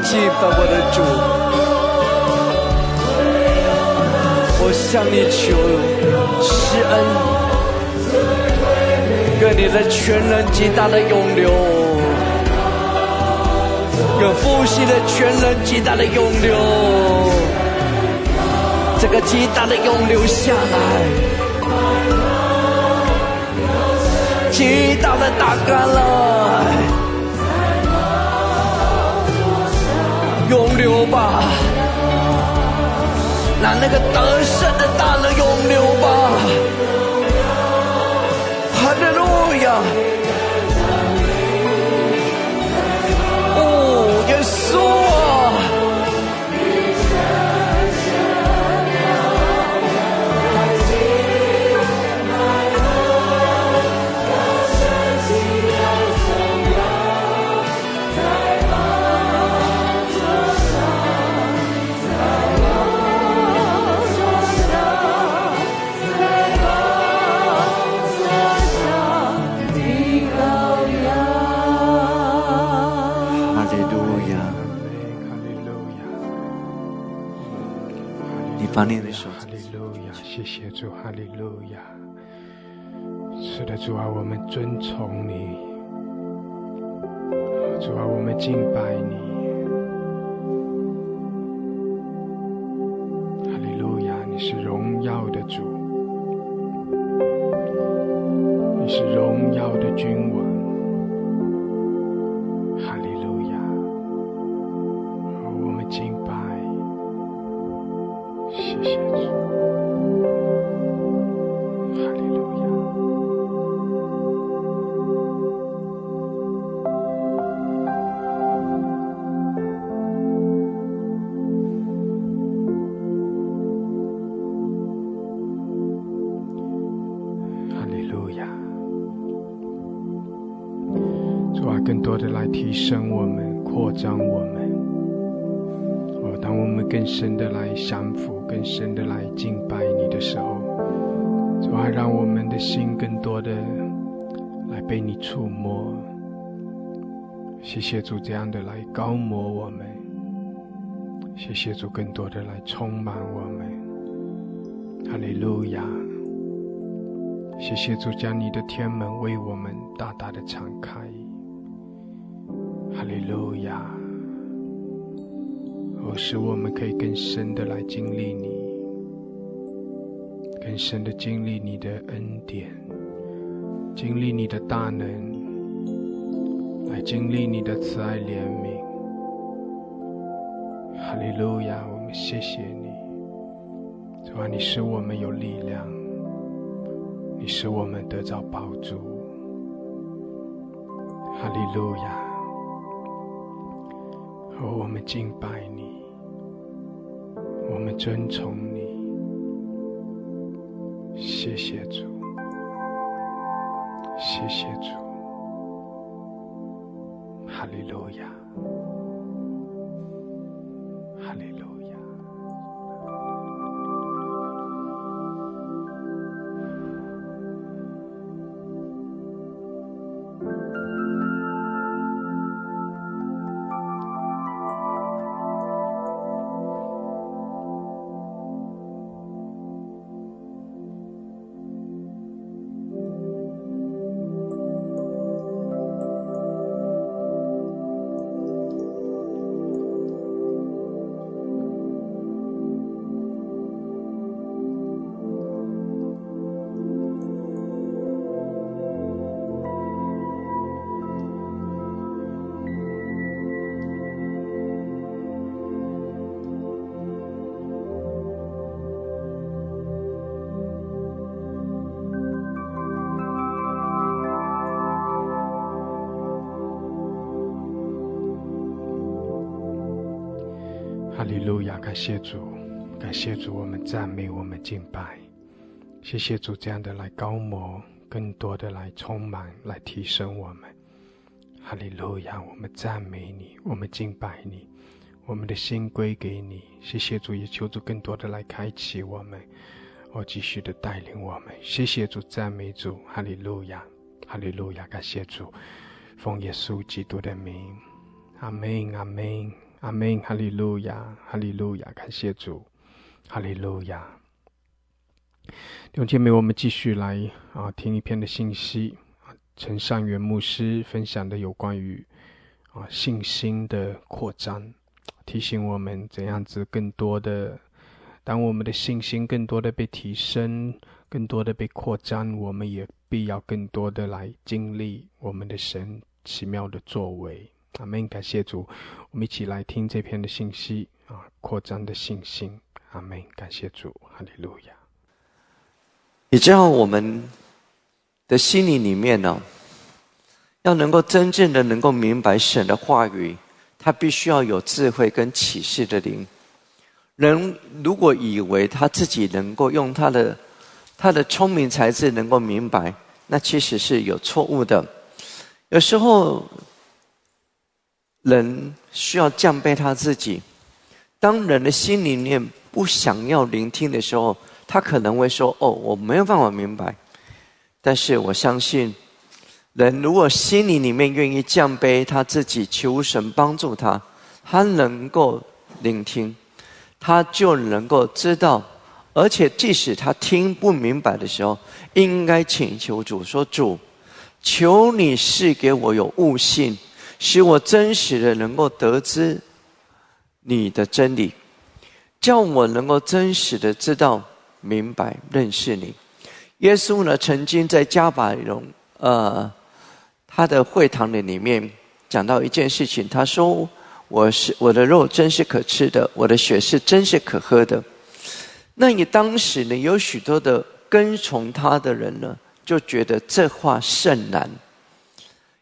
敬拜我的主，我向你求施恩，愿你的全能极大的涌流，有复兴的全能极大的涌流，这个极大的涌流下来，极大的打开了。流吧，让那个得胜的大能永流吧，哈利路亚！主啊，我们尊崇你，主啊，我们敬拜你。深的来降服，更深的来敬拜你的时候，主啊，让我们的心更多的来被你触摸。谢谢主这样的来高摩我们，谢谢主更多的来充满我们。哈利路亚！谢谢主将你的天门为我们大大的敞开。哈利路亚！使我们可以更深的来经历你，更深的经历你的恩典，经历你的大能，来经历你的慈爱怜悯。哈利路亚！我们谢谢你，主啊，你使我们有力量，你使我们得着宝珠。哈利路亚！和我们敬拜你。我们遵从你。谢谢主。谢谢主。哈利路亚。谢主，感谢主，我们赞美，我们敬拜。谢谢主这样的来高摩，更多的来充满，来提升我们。哈利路亚！我们赞美你，我们敬拜你，我们的心归给你。谢谢主，也求主更多的来开启我们，哦，继续的带领我们。谢谢主，赞美主，哈利路亚，哈利路亚！感谢主，奉耶稣基督的名，阿门，阿门。阿门，哈利路亚，哈利路亚，感谢主，哈利路亚。弟兄姐妹，我们继续来啊，听一篇的信息啊，陈善元牧师分享的有关于啊信心的扩张，提醒我们怎样子更多的，当我们的信心更多的被提升，更多的被扩张，我们也必要更多的来经历我们的神奇妙的作为。阿门，感谢主，我们一起来听这篇的信息啊，扩张的信心。阿门，感谢主，哈利路亚。你知道我们的心灵里面呢，要能够真正的能够明白神的话语，他必须要有智慧跟启示的灵。人如果以为他自己能够用他的他的聪明才智能够明白，那其实是有错误的。有时候。人需要降卑他自己。当人的心里面不想要聆听的时候，他可能会说：“哦，我没有办法明白。”但是我相信，人如果心里里面愿意降卑他自己，求神帮助他，他能够聆听，他就能够知道。而且，即使他听不明白的时候，应该请求主说：“主，求你赐给我有悟性。”使我真实的能够得知你的真理，叫我能够真实的知道、明白、认识你。耶稣呢，曾经在加百隆呃他的会堂的里面讲到一件事情，他说：“我是我的肉真是可吃的，我的血是真是可喝的。”那你当时呢，有许多的跟从他的人呢，就觉得这话甚难。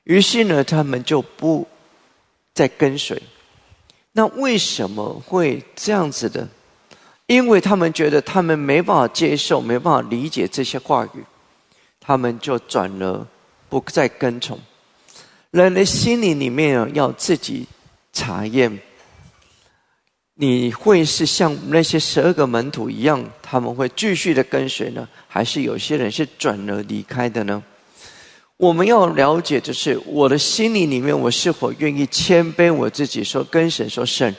于是呢，他们就不再跟随。那为什么会这样子的？因为他们觉得他们没办法接受，没办法理解这些话语，他们就转而不再跟从。人的心里里面要自己查验，你会是像那些十二个门徒一样，他们会继续的跟随呢，还是有些人是转而离开的呢？我们要了解的是，我的心里里面，我是否愿意谦卑我自己，说跟神说：“神，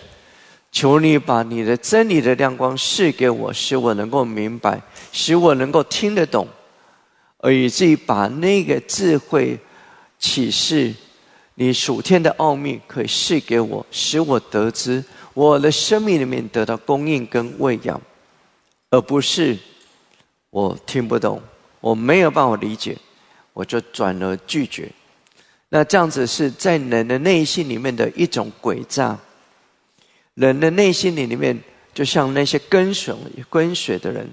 求你把你的真理的亮光赐给我，使我能够明白，使我能够听得懂，而以至于把那个智慧启示，你属天的奥秘可以赐给我，使我得知我的生命里面得到供应跟喂养，而不是我听不懂，我没有办法理解。”我就转而拒绝，那这样子是在人的内心里面的一种诡诈。人的内心里里面，就像那些跟随跟随的人，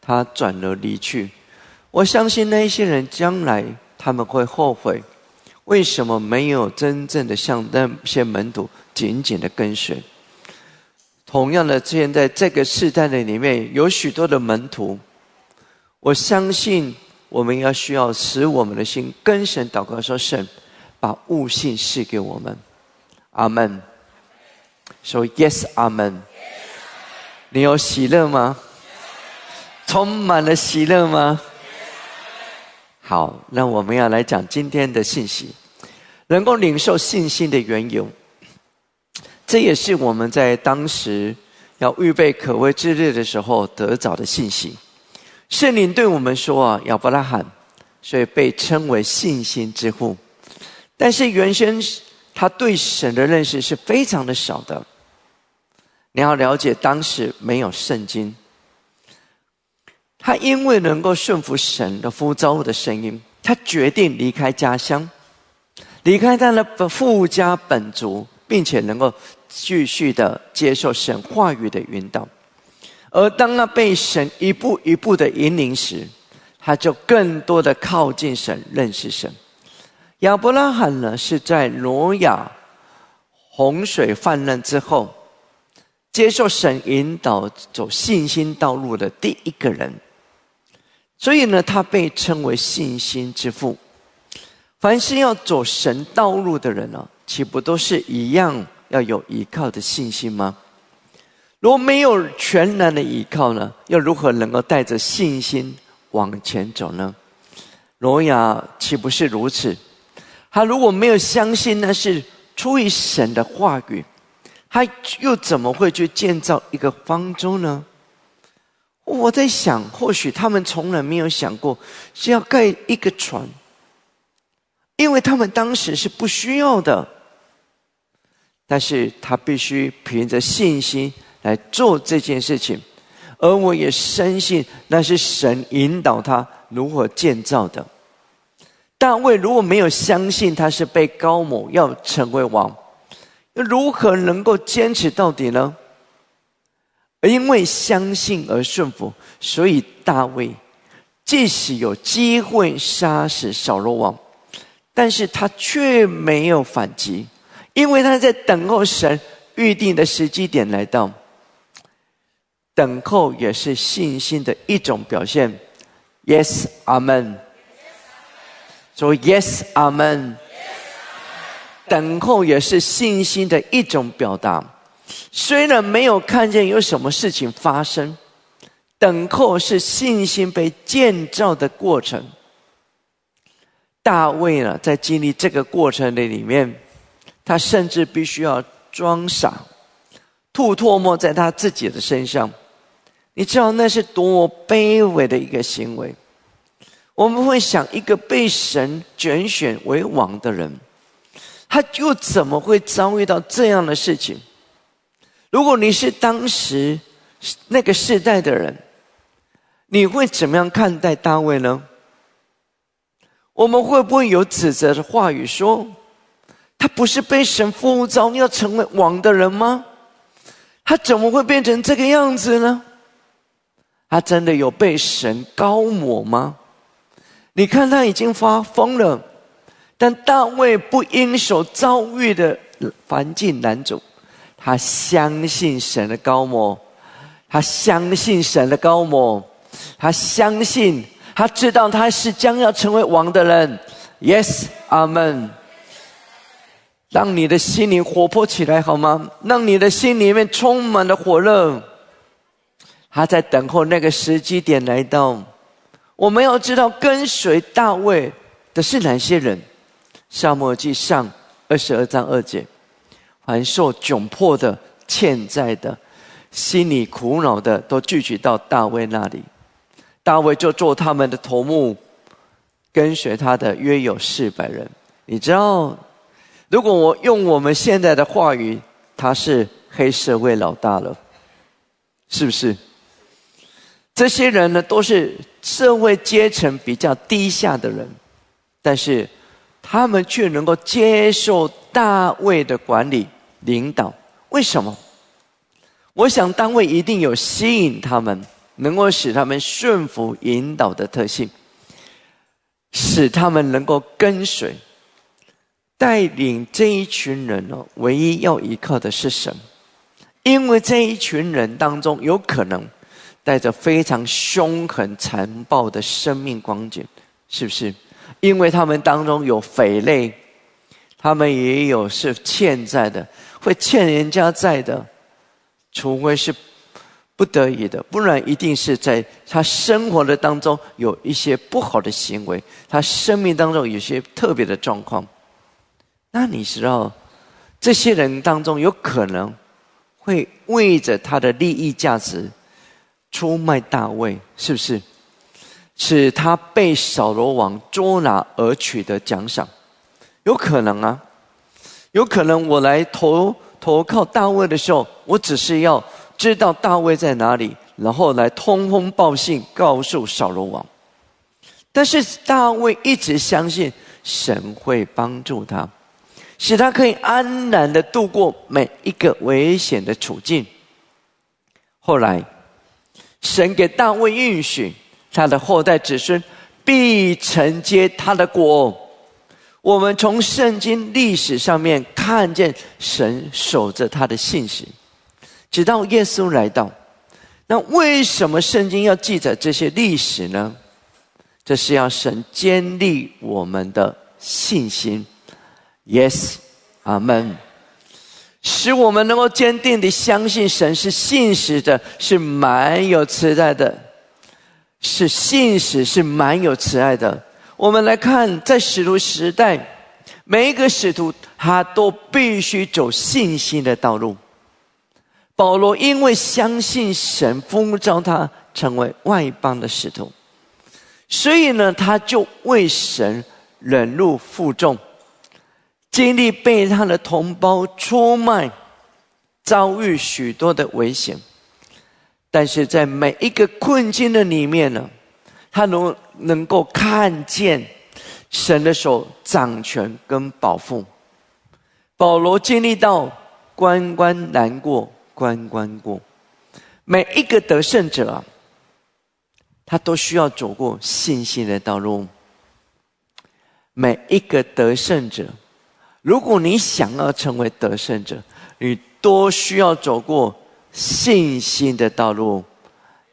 他转而离去。我相信那些人将来他们会后悔，为什么没有真正的像那些门徒紧紧的跟随？同样的，现在这个时代的里面有许多的门徒，我相信。我们要需要使我们的心跟神祷告，说神把悟性赐给我们。阿门。说 Yes，阿门。你有喜乐吗？充满了喜乐吗？好，那我们要来讲今天的信息，能够领受信心的缘由。这也是我们在当时要预备可畏之日的时候得着的信息。圣灵对我们说：“啊，亚伯拉罕，所以被称为信心之父。但是原先他对神的认识是非常的少的。你要了解，当时没有圣经。他因为能够顺服神的呼召的声音，他决定离开家乡，离开他的富家本族。”并且能够继续的接受神话语的引导，而当他被神一步一步的引领时，他就更多的靠近神，认识神。亚伯拉罕呢，是在挪亚洪水泛滥之后，接受神引导走信心道路的第一个人，所以呢，他被称为信心之父。凡是要走神道路的人呢。岂不都是一样要有依靠的信心吗？如果没有全然的依靠呢？又如何能够带着信心往前走呢？挪亚岂不是如此？他如果没有相信那是出于神的话语，他又怎么会去建造一个方舟呢？我在想，或许他们从来没有想过是要盖一个船，因为他们当时是不需要的。但是他必须凭着信心来做这件事情，而我也深信那是神引导他如何建造的。大卫如果没有相信他是被高某要成为王，又如何能够坚持到底呢？因为相信而顺服，所以大卫即使有机会杀死扫罗王，但是他却没有反击。因为他在等候神预定的时机点来到，等候也是信心的一种表现。Yes，阿门。说 Yes，阿门。等候也是信心的一种表达。虽然没有看见有什么事情发生，等候是信心被建造的过程。大卫呢，在经历这个过程的里面。他甚至必须要装傻，吐唾沫在他自己的身上。你知道那是多卑微的一个行为。我们会想，一个被神拣选为王的人，他又怎么会遭遇到这样的事情？如果你是当时那个时代的人，你会怎么样看待大卫呢？我们会不会有指责的话语说？他不是被神呼召要成为王的人吗？他怎么会变成这个样子呢？他真的有被神高抹吗？你看他已经发疯了，但大卫不因所遭遇的环境难阻，他相信神的高抹，他相信神的高抹，他相信他知道他是将要成为王的人。Yes，阿门。让你的心灵活泼起来，好吗？让你的心里面充满了火热。他在等候那个时机点来到。我们要知道，跟随大卫的是哪些人？沙漠记上二十二章二节，凡受窘迫的、欠债的、心里苦恼的，都聚集到大卫那里。大卫就做他们的头目，跟随他的约有四百人。你知道？如果我用我们现在的话语，他是黑社会老大了，是不是？这些人呢，都是社会阶层比较低下的人，但是他们却能够接受大卫的管理领导。为什么？我想单位一定有吸引他们，能够使他们顺服引导的特性，使他们能够跟随。带领这一群人呢，唯一要依靠的是神，因为这一群人当中有可能带着非常凶狠残暴的生命光景，是不是？因为他们当中有匪类，他们也有是欠债的，会欠人家债的，除非是不得已的，不然一定是在他生活的当中有一些不好的行为，他生命当中有些特别的状况。那你知道，这些人当中有可能会为着他的利益价值出卖大卫，是不是？使他被扫罗王捉拿而取得奖赏，有可能啊，有可能我来投投靠大卫的时候，我只是要知道大卫在哪里，然后来通风报信告诉扫罗王。但是大卫一直相信神会帮助他，使他可以安然的度过每一个危险的处境。后来，神给大卫应许。他的后代子孙必承接他的国。我们从圣经历史上面看见神守着他的信实，直到耶稣来到。那为什么圣经要记载这些历史呢？这是要神坚立我们的信心。Yes，阿门。使我们能够坚定的相信神是信实的，是蛮有慈爱的。是信实，是蛮有慈爱的。我们来看，在使徒时代，每一个使徒他都必须走信心的道路。保罗因为相信神呼召他成为外邦的使徒，所以呢，他就为神忍辱负重，经历被他的同胞出卖，遭遇许多的危险。但是在每一个困境的里面呢，他能能够看见神的手掌权跟保护。保罗经历到关关难过关关过，每一个得胜者啊，他都需要走过信心的道路。每一个得胜者，如果你想要成为得胜者，你都需要走过。信心的道路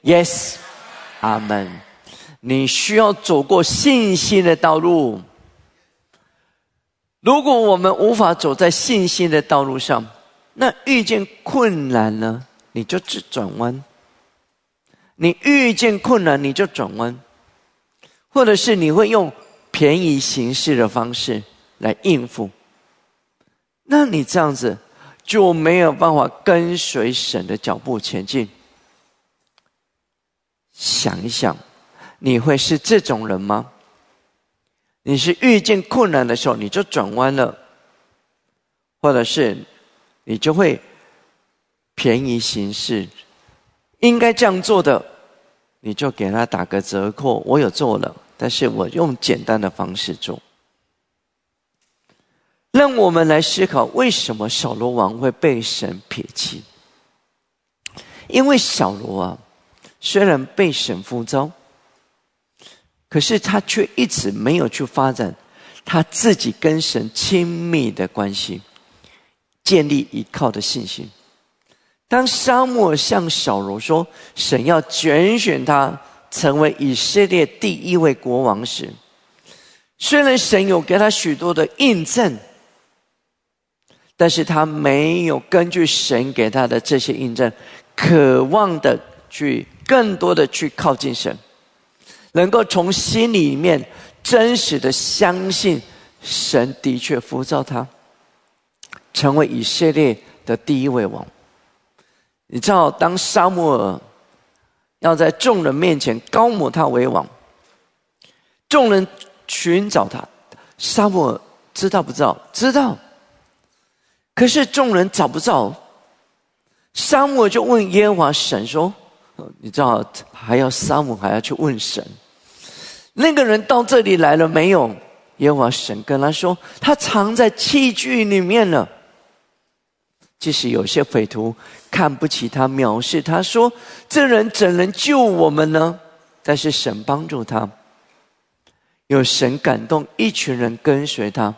，Yes，阿门。你需要走过信心的道路。如果我们无法走在信心的道路上，那遇见困难呢？你就只转弯。你遇见困难，你就转弯，或者是你会用便宜行事的方式来应付。那你这样子。就没有办法跟随神的脚步前进。想一想，你会是这种人吗？你是遇见困难的时候你就转弯了，或者是你就会便宜行事，应该这样做的，你就给他打个折扣。我有做了，但是我用简单的方式做。让我们来思考，为什么小罗王会被神撇弃？因为小罗啊，虽然被神呼召，可是他却一直没有去发展他自己跟神亲密的关系，建立依靠的信心。当沙漠向小罗说神要拣选他成为以色列第一位国王时，虽然神有给他许多的印证。但是他没有根据神给他的这些印证，渴望的去更多的去靠近神，能够从心里面真实的相信神的确扶召他，成为以色列的第一位王。你知道，当沙摩尔要在众人面前高抹他为王，众人寻找他，沙漠尔知道不知道？知道。可是众人找不到，沙漠就问耶和华神说：“你知道还要沙漠还要去问神，那个人到这里来了没有？”耶和华神跟他说：“他藏在器具里面了。”即使有些匪徒看不起他，藐视他说：“这人怎能救我们呢？”但是神帮助他，有神感动，一群人跟随他，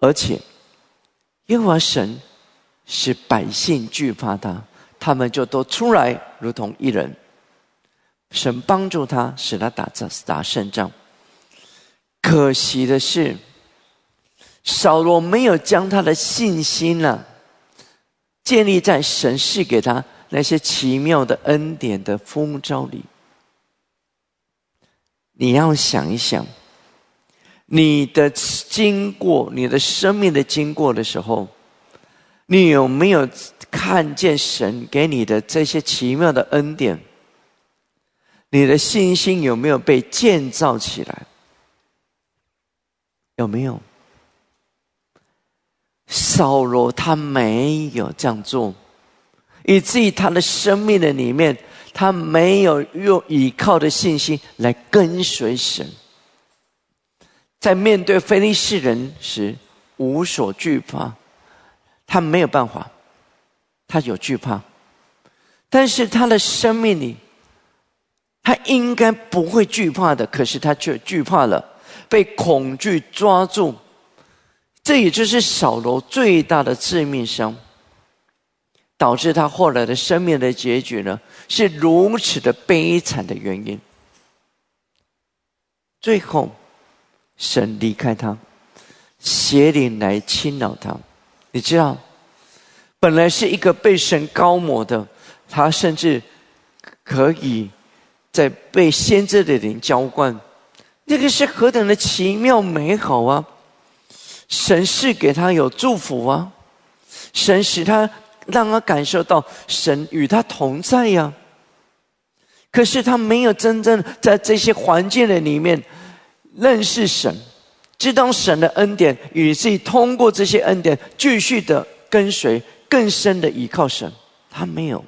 而且。耶和华神使百姓惧怕他，他们就都出来，如同一人，神帮助他，使他打仗打胜仗。可惜的是，扫罗没有将他的信心呢，建立在神赐给他那些奇妙的恩典的丰招里。你要想一想，你的经过，你的生命的经过的时候，你有没有看见神给你的这些奇妙的恩典？你的信心有没有被建造起来？有没有？扫罗他没有这样做，以至于他的生命的里面，他没有用倚靠的信心来跟随神，在面对非利士人时无所惧怕，他没有办法，他有惧怕，但是他的生命里。他应该不会惧怕的，可是他却惧怕了，被恐惧抓住。这也就是扫罗最大的致命伤，导致他后来的生命的结局呢，是如此的悲惨的原因。最后，神离开他，邪灵来侵扰他。你知道，本来是一个被神高抹的，他甚至可以。在被先知的人浇灌，那个是何等的奇妙美好啊！神是给他有祝福啊，神使他让他感受到神与他同在呀。可是他没有真正在这些环境的里面认识神，知道神的恩典，以至于通过这些恩典继续的跟随更深的依靠神，他没有。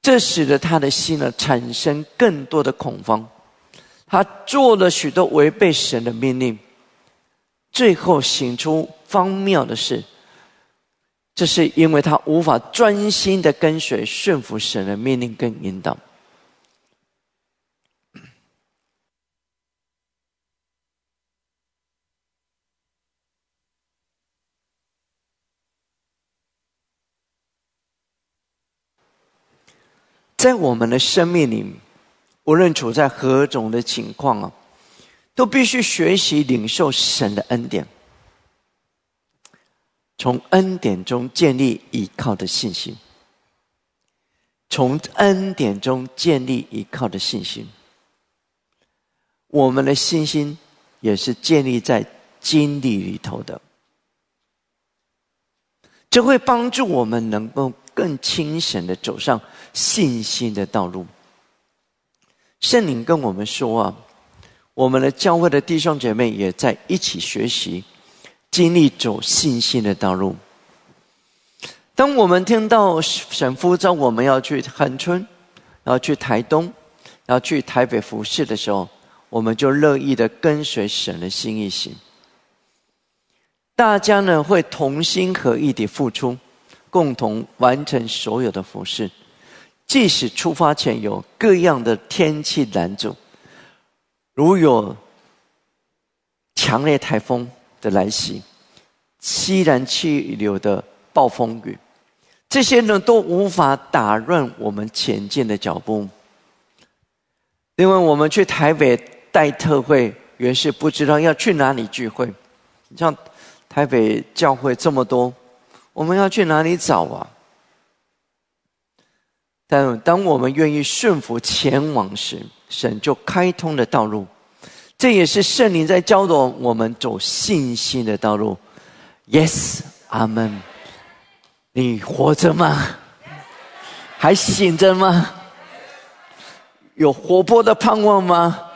这使得他的心呢产生更多的恐慌，他做了许多违背神的命令，最后行出荒谬的事。这是因为他无法专心的跟随顺服神的命令跟引导。在我们的生命里，无论处在何种的情况啊，都必须学习领受神的恩典，从恩典中建立依靠的信心，从恩典中建立依靠的信心。我们的信心也是建立在经历里头的，这会帮助我们能够。更清醒的走上信心的道路。圣灵跟我们说啊，我们的教会的弟兄姐妹也在一起学习，经历走信心的道路。当我们听到神父召我们要去横村，要去台东，要去台北服侍的时候，我们就乐意的跟随神的心意行。大家呢会同心合意的付出。共同完成所有的服饰，即使出发前有各样的天气拦阻，如有强烈台风的来袭、西南气流的暴风雨，这些呢都无法打乱我们前进的脚步。因为我们去台北带特会，原是不知道要去哪里聚会，像台北教会这么多。我们要去哪里找啊？但当我们愿意顺服前往时，神就开通了道路。这也是圣灵在教导我们走信心的道路。Yes，阿门。你活着吗？还醒着吗？有活泼的盼望吗？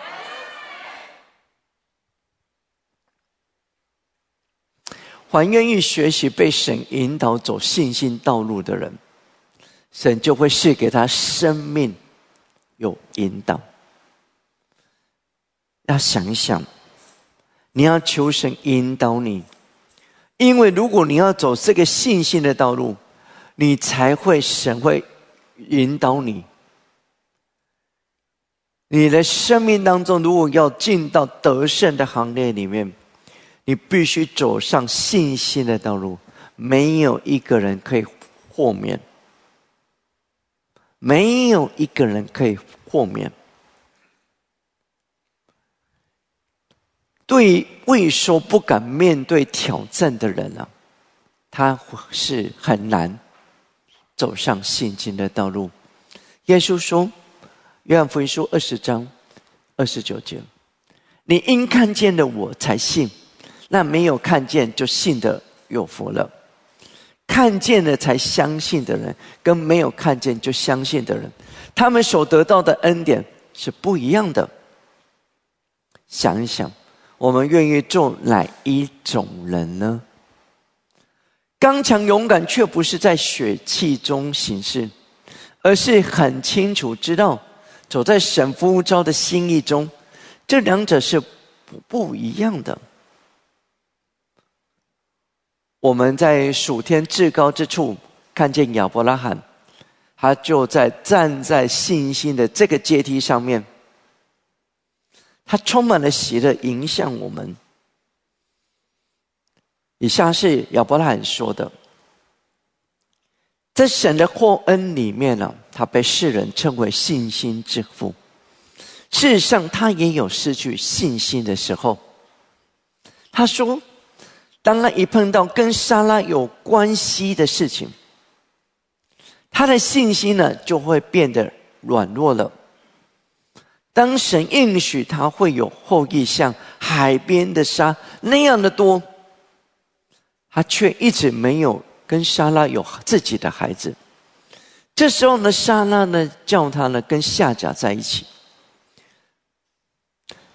还愿意学习被神引导走信心道路的人，神就会赐给他生命有引导。要想一想，你要求神引导你，因为如果你要走这个信心的道路，你才会神会引导你。你的生命当中，如果要进到得胜的行列里面。你必须走上信心的道路，没有一个人可以豁免，没有一个人可以豁免。对畏缩不敢面对挑战的人啊，他是很难走上信心的道路。耶稣说，《约翰福音书》二十章二十九节：“你因看见了我才信，那没有看见就信的有福了。看见了才相信的人，跟没有看见就相信的人，他们所得到的恩典是不一样的。想一想。”我们愿意做哪一种人呢？刚强勇敢，却不是在血气中行事，而是很清楚知道走在神呼召的心意中，这两者是不不一样的。我们在属天至高之处看见亚伯拉罕，他就在站在信心的这个阶梯上面。他充满了喜乐，影响我们。以下是亚伯拉罕说的：“在神的祸恩里面呢，他被世人称为信心之父。事实上，他也有失去信心的时候。他说，当他一碰到跟莎拉有关系的事情，他的信心呢就会变得软弱了。”当神应许他会有后裔，像海边的沙那样的多，他却一直没有跟莎拉有自己的孩子。这时候呢，莎拉呢叫他呢跟夏甲在一起，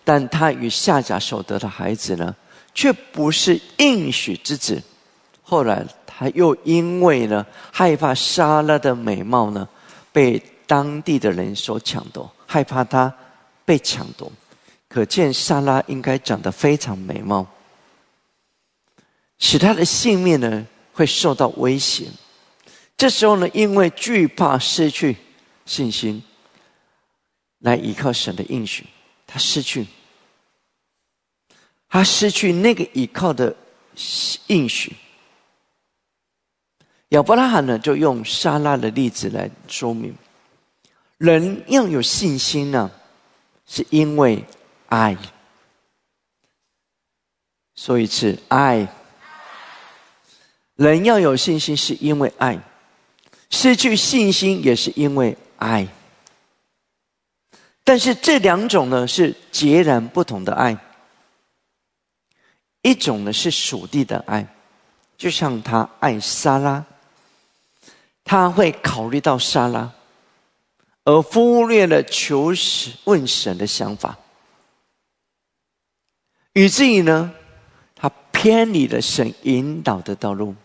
但他与夏甲所得的孩子呢，却不是应许之子。后来他又因为呢害怕莎拉的美貌呢被当地的人所抢夺，害怕他。被抢夺，可见莎拉应该长得非常美貌，使他的性命呢会受到威胁。这时候呢，因为惧怕失去信心，来依靠神的应许，他失去，他失去那个依靠的应许。亚伯拉罕呢，就用沙拉的例子来说明，人要有信心呢。是因为爱，说一次爱。人要有信心，是因为爱；失去信心，也是因为爱。但是这两种呢，是截然不同的爱。一种呢是属地的爱，就像他爱莎拉，他会考虑到莎拉。而忽略了求神问神的想法，以至于呢，他偏离了神引导的道路。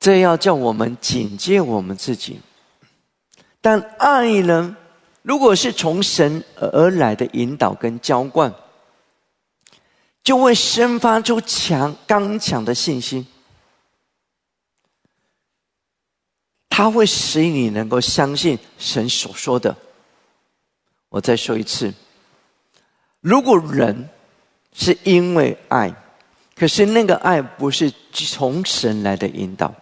这要叫我们警戒我们自己。但爱呢，如果是从神而来的引导跟浇灌，就会生发出强刚强的信心。它会使你能够相信神所说的。我再说一次，如果人是因为爱，可是那个爱不是从神来的引导，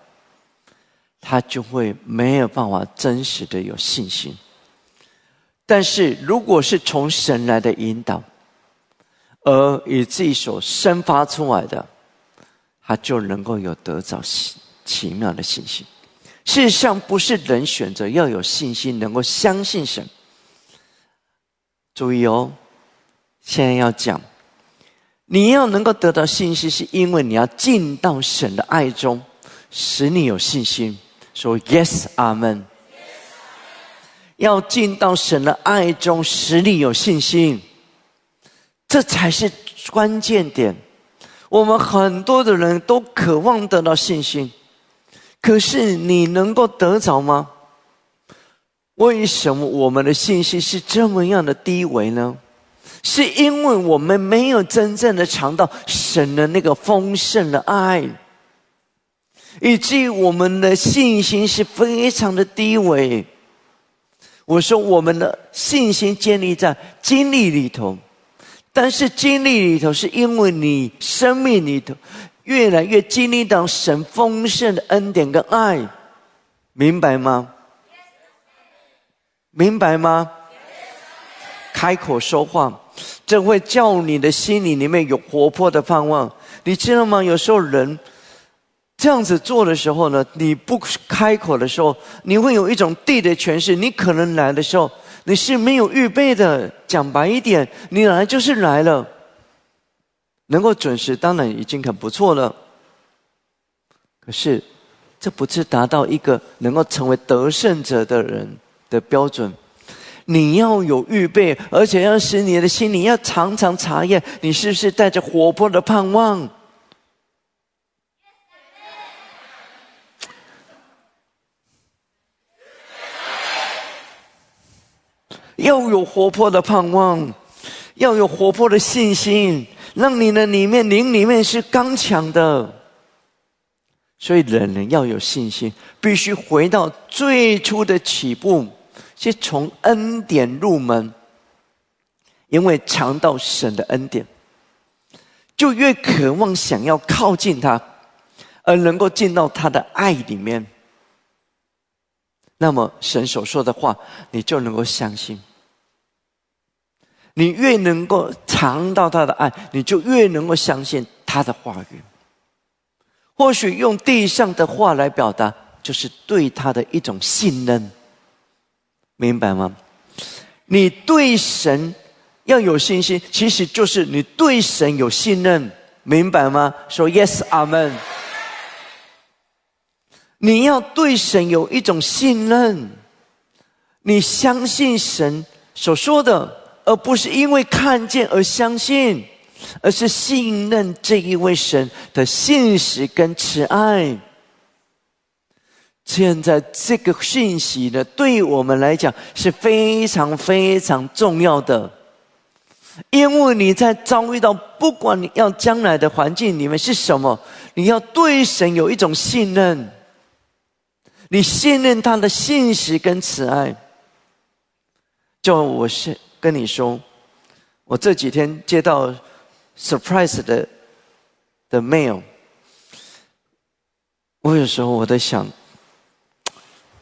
他就会没有办法真实的有信心。但是如果是从神来的引导，而以自己所生发出来的，他就能够有得着奇奇妙的信心。事实上，不是人选择要有信心，能够相信神。注意哦，现在要讲，你要能够得到信心，是因为你要进到神的爱中，使你有信心。说 Yes，阿门。要进到神的爱中，使你有信心，这才是关键点。我们很多的人都渴望得到信心。可是你能够得着吗？为什么我们的信心是这么样的低微呢？是因为我们没有真正的尝到神的那个丰盛的爱，以至于我们的信心是非常的低微。我说我们的信心建立在经历里头，但是经历里头是因为你生命里头。越来越经历到神丰盛的恩典跟爱，明白吗？明白吗？开口说话，这会叫你的心里里面有活泼的盼望。你知道吗？有时候人这样子做的时候呢，你不开口的时候，你会有一种地的诠释。你可能来的时候，你是没有预备的。讲白一点，你来就是来了。能够准时，当然已经很不错了。可是，这不是达到一个能够成为得胜者的人的标准。你要有预备，而且要使你的心里要常常查验，你是不是带着活泼的盼望？要有活泼的盼望，要有活泼的信心，让你的里面灵里面是刚强的。所以，人人要有信心，必须回到最初的起步。是从恩典入门，因为尝到神的恩典，就越渴望想要靠近他，而能够进到他的爱里面。那么神所说的话，你就能够相信。你越能够尝到他的爱，你就越能够相信他的话语。或许用地上的话来表达，就是对他的一种信任。明白吗？你对神要有信心，其实就是你对神有信任，明白吗？说 yes，阿门。你要对神有一种信任，你相信神所说的，而不是因为看见而相信，而是信任这一位神的信实跟慈爱。现在这个信息呢，对我们来讲是非常非常重要的，因为你在遭遇到不管你要将来的环境里面是什么，你要对神有一种信任，你信任他的信实跟慈爱。就我是跟你说，我这几天接到 surprise 的的 mail，我有时候我在想。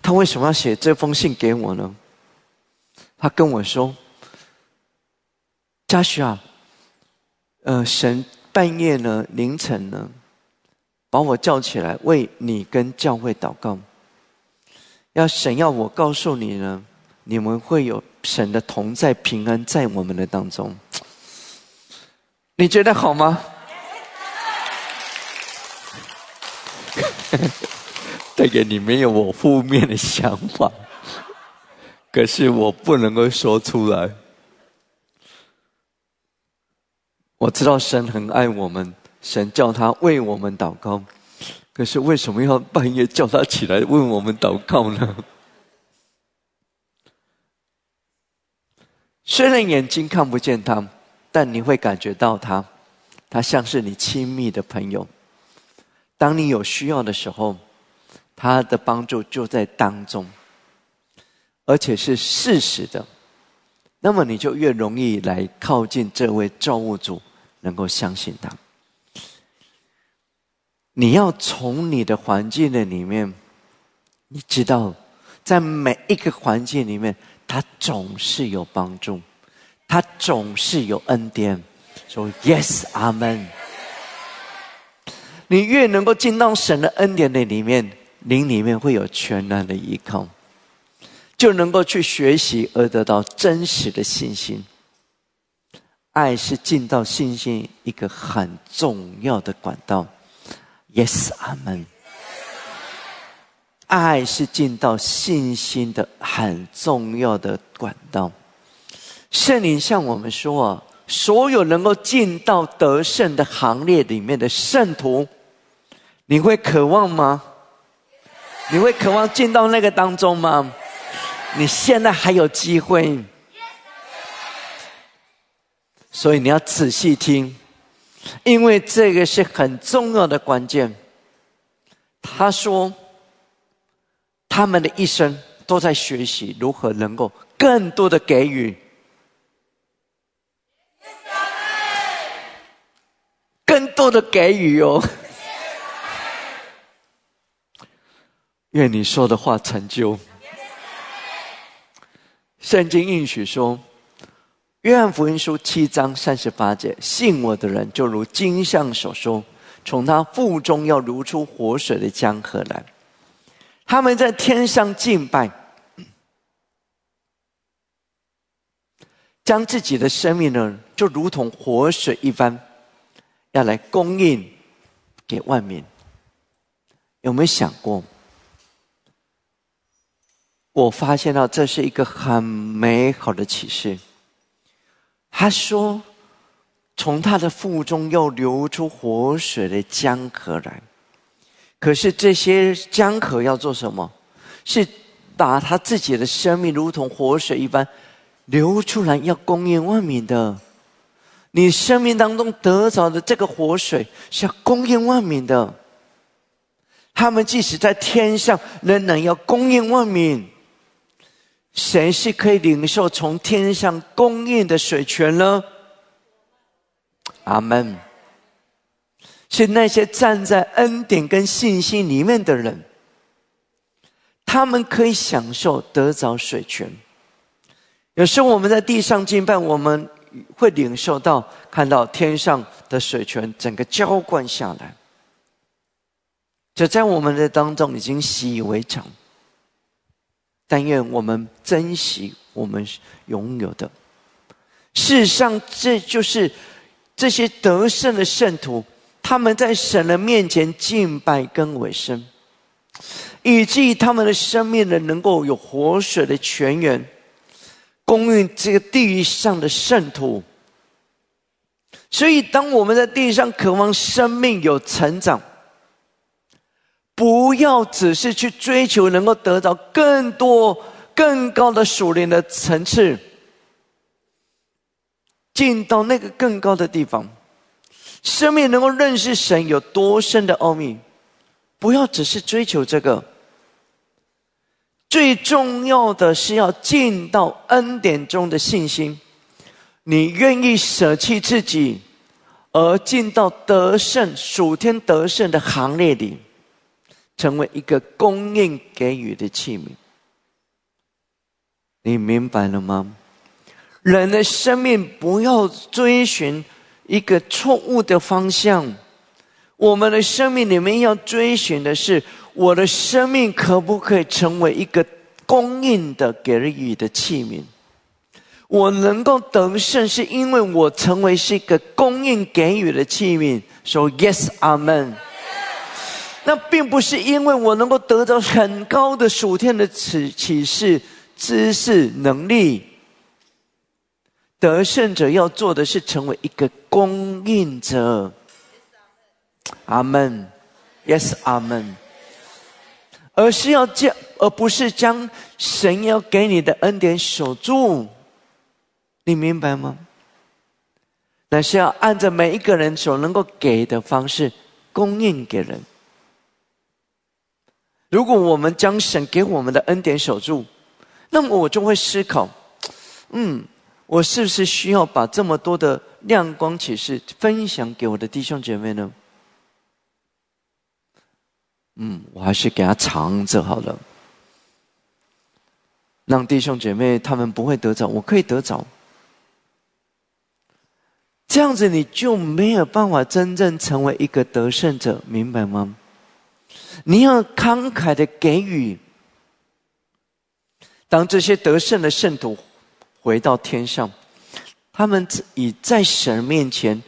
他为什么要写这封信给我呢？他跟我说：“嘉许啊，呃，神半夜呢，凌晨呢，把我叫起来为你跟教会祷告。要神要我告诉你呢，你们会有神的同在平安在我们的当中。你觉得好吗？”带给你没有我负面的想法，可是我不能够说出来。我知道神很爱我们，神叫他为我们祷告，可是为什么要半夜叫他起来为我们祷告呢？虽然眼睛看不见他，但你会感觉到他，他像是你亲密的朋友。当你有需要的时候。他的帮助就在当中，而且是事实的，那么你就越容易来靠近这位造物主，能够相信他。你要从你的环境的里面，你知道，在每一个环境里面，他总是有帮助，他总是有恩典。说 Yes，阿门。你越能够进到神的恩典的里面。灵里面会有全然的依靠，就能够去学习而得到真实的信心。爱是进到信心一个很重要的管道。Yes，阿门。爱是进到信心的很重要的管道。圣灵向我们说啊，所有能够进到得胜的行列里面的圣徒，你会渴望吗？你会渴望进到那个当中吗？你现在还有机会，所以你要仔细听，因为这个是很重要的关键。他说，他们的一生都在学习如何能够更多的给予，更多的给予哦。愿你说的话成就。圣经应许说，《约翰福音书》七章三十八节：“信我的人就如金像所说，从他腹中要流出活水的江河来。”他们在天上敬拜，将自己的生命呢，就如同活水一般，要来供应给万民。有没有想过？我发现到这是一个很美好的启示。他说：“从他的腹中又流出活水的江河来。”可是这些江河要做什么？是把他自己的生命如同活水一般流出来，要供应万民的。你生命当中得着的这个活水是要供应万民的。他们即使在天上，仍然要供应万民。谁是可以领受从天上供应的水泉呢？阿门。是那些站在恩典跟信心里面的人，他们可以享受得着水泉。有时候我们在地上敬拜，我们会领受到看到天上的水泉整个浇灌下来，这在我们的当中已经习以为常。但愿我们珍惜我们拥有的。事实上，这就是这些得胜的圣徒，他们在神的面前敬拜跟委身，以至于他们的生命呢，能够有活水的泉源，供应这个地狱上的圣徒。所以，当我们在地上渴望生命有成长。不要只是去追求能够得到更多、更高的属灵的层次，进到那个更高的地方，生命能够认识神有多深的奥秘。不要只是追求这个，最重要的是要进到恩典中的信心。你愿意舍弃自己，而进到得胜、属天得胜的行列里。成为一个供应给予的器皿，你明白了吗？人的生命不要追寻一个错误的方向，我们的生命里面要追寻的是：我的生命可不可以成为一个供应的给予的器皿？我能够得胜，是因为我成为是一个供应给予的器皿。说 Yes, Amen。那并不是因为我能够得到很高的属天的启启示、知识、能力。得胜者要做的是成为一个供应者。阿门，Yes，阿门。而是要将，而不是将神要给你的恩典守住。你明白吗？那是要按照每一个人所能够给的方式供应给人。如果我们将神给我们的恩典守住，那么我就会思考：嗯，我是不是需要把这么多的亮光启示分享给我的弟兄姐妹呢？嗯，我还是给他藏着好了，让弟兄姐妹他们不会得着，我可以得着。这样子你就没有办法真正成为一个得胜者，明白吗？你要慷慨的给予。当这些得胜的圣徒回到天上，他们以在神面前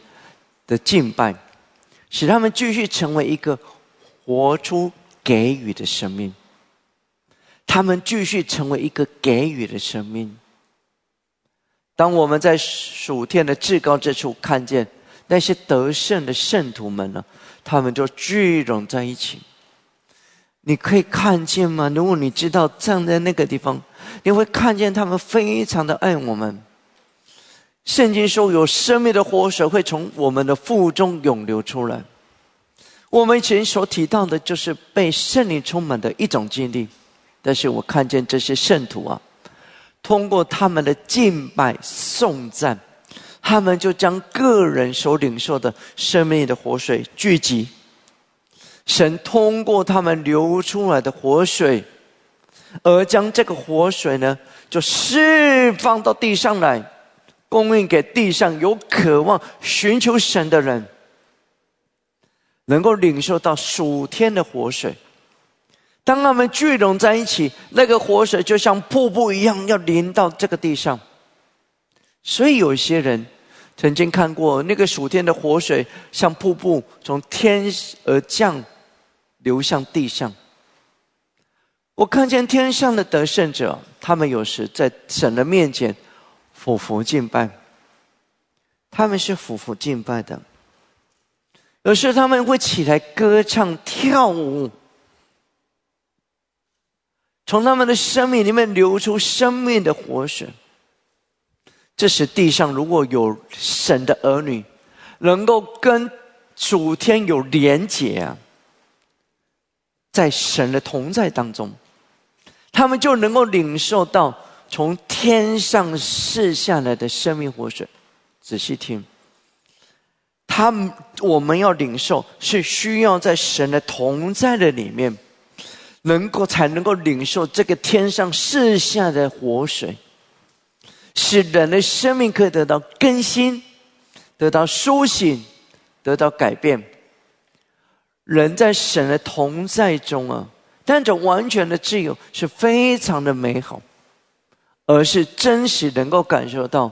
的敬拜，使他们继续成为一个活出给予的生命。他们继续成为一个给予的生命。当我们在属天的至高之处看见那些得胜的圣徒们呢，他们就聚拢在一起。你可以看见吗？如果你知道站在那个地方，你会看见他们非常的爱我们。圣经说，有生命的活水会从我们的腹中涌流出来。我们以前所提到的，就是被圣灵充满的一种经历。但是我看见这些圣徒啊，通过他们的敬拜颂赞，他们就将个人所领受的生命的活水聚集。神通过他们流出来的活水，而将这个活水呢，就释放到地上来，供应给地上有渴望寻求神的人，能够领受到属天的活水。当他们聚拢在一起，那个活水就像瀑布一样，要淋到这个地上。所以有些人曾经看过那个暑天的活水，像瀑布从天而降，流向地上。我看见天上的得胜者，他们有时在神的面前俯伏敬拜，他们是俯伏敬拜的。有时他们会起来歌唱跳舞。从他们的生命里面流出生命的活水。这时地上如果有神的儿女，能够跟主天有连结啊，在神的同在当中，他们就能够领受到从天上释下来的生命活水。仔细听，他们我们要领受，是需要在神的同在的里面。能够才能够领受这个天上释下的活水，使人的生命可以得到更新，得到苏醒，得到改变。人在神的同在中啊，但这完全的自由是非常的美好，而是真实能够感受到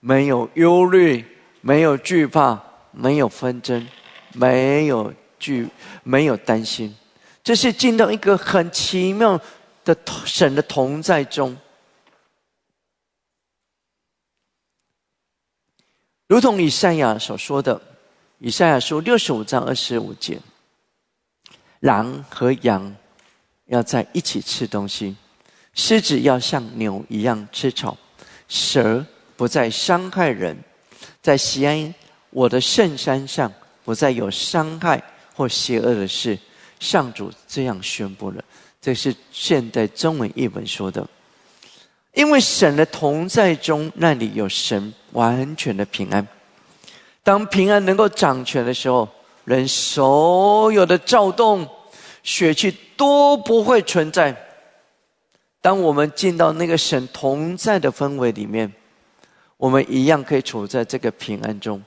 没有忧虑，没有惧怕，没有纷争，没有惧，没有担心。这是进到一个很奇妙的神的同在中，如同以赛亚所说的，以赛亚书六十五章二十五节：狼和羊要在一起吃东西，狮子要像牛一样吃草，蛇不再伤害人，在西安我的圣山上不再有伤害或邪恶的事。上主这样宣布了，这是现代中文译本说的。因为神的同在中，那里有神完全的平安。当平安能够掌权的时候，人所有的躁动、血气都不会存在。当我们进到那个神同在的氛围里面，我们一样可以处在这个平安中，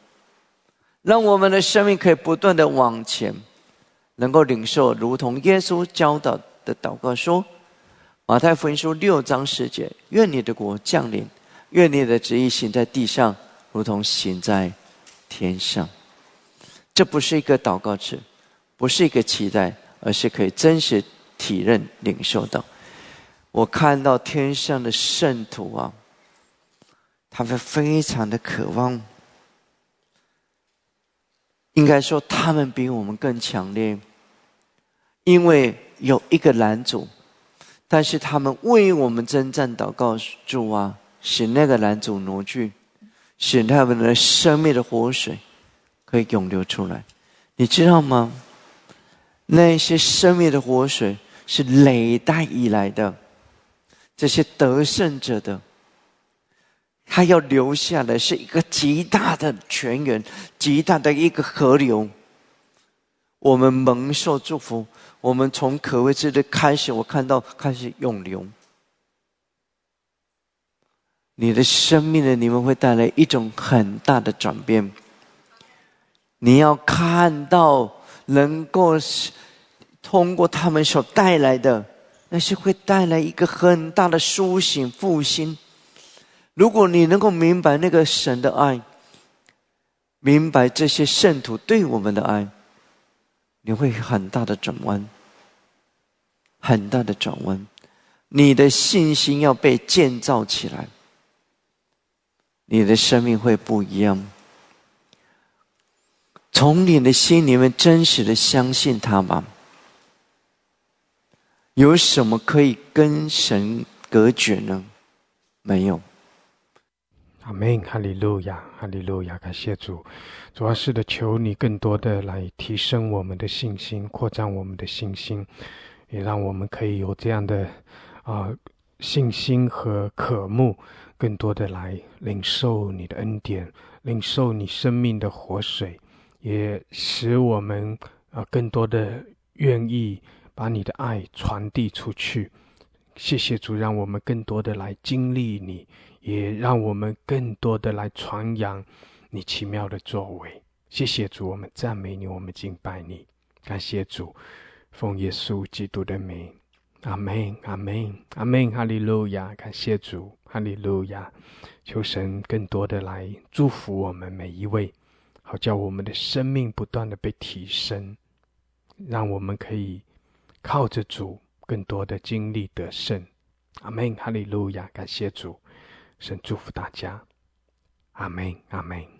让我们的生命可以不断的往前。能够领受，如同耶稣教导的祷告说：“马太福音书六章十节，愿你的国降临，愿你的旨意行在地上，如同行在天上。”这不是一个祷告词，不是一个期待，而是可以真实体认领受到。我看到天上的圣徒啊，他们非常的渴望。应该说，他们比我们更强烈，因为有一个男主，但是他们为我们征战祷告主啊，使那个男主挪去，使他们的生命的活水可以涌流出来。你知道吗？那些生命的活水是累代以来的，这些得胜者的。他要留下的是一个极大的泉源，极大的一个河流。我们蒙受祝福，我们从可畏之的开始，我看到开始涌流。你的生命的你们会带来一种很大的转变。你要看到，能够通过他们所带来的，那是会带来一个很大的苏醒复兴。如果你能够明白那个神的爱，明白这些圣徒对我们的爱，你会很大的转弯，很大的转弯。你的信心要被建造起来，你的生命会不一样。从你的心里面真实的相信他吧。有什么可以跟神隔绝呢？没有。阿门，哈利路亚，哈利路亚，感谢主。主要是的，求你更多的来提升我们的信心，扩张我们的信心，也让我们可以有这样的啊信心和渴慕，更多的来领受你的恩典，领受你生命的活水，也使我们啊，更多的愿意把你的爱传递出去。谢谢主，让我们更多的来经历你，也让我们更多的来传扬你奇妙的作为。谢谢主，我们赞美你，我们敬拜你，感谢主，奉耶稣基督的名，阿门，阿门，阿门，哈利路亚！感谢主，哈利路亚！求神更多的来祝福我们每一位，好叫我们的生命不断的被提升，让我们可以靠着主。更多的经历得胜，阿门，哈利路亚，感谢主，神祝福大家，阿门，阿门。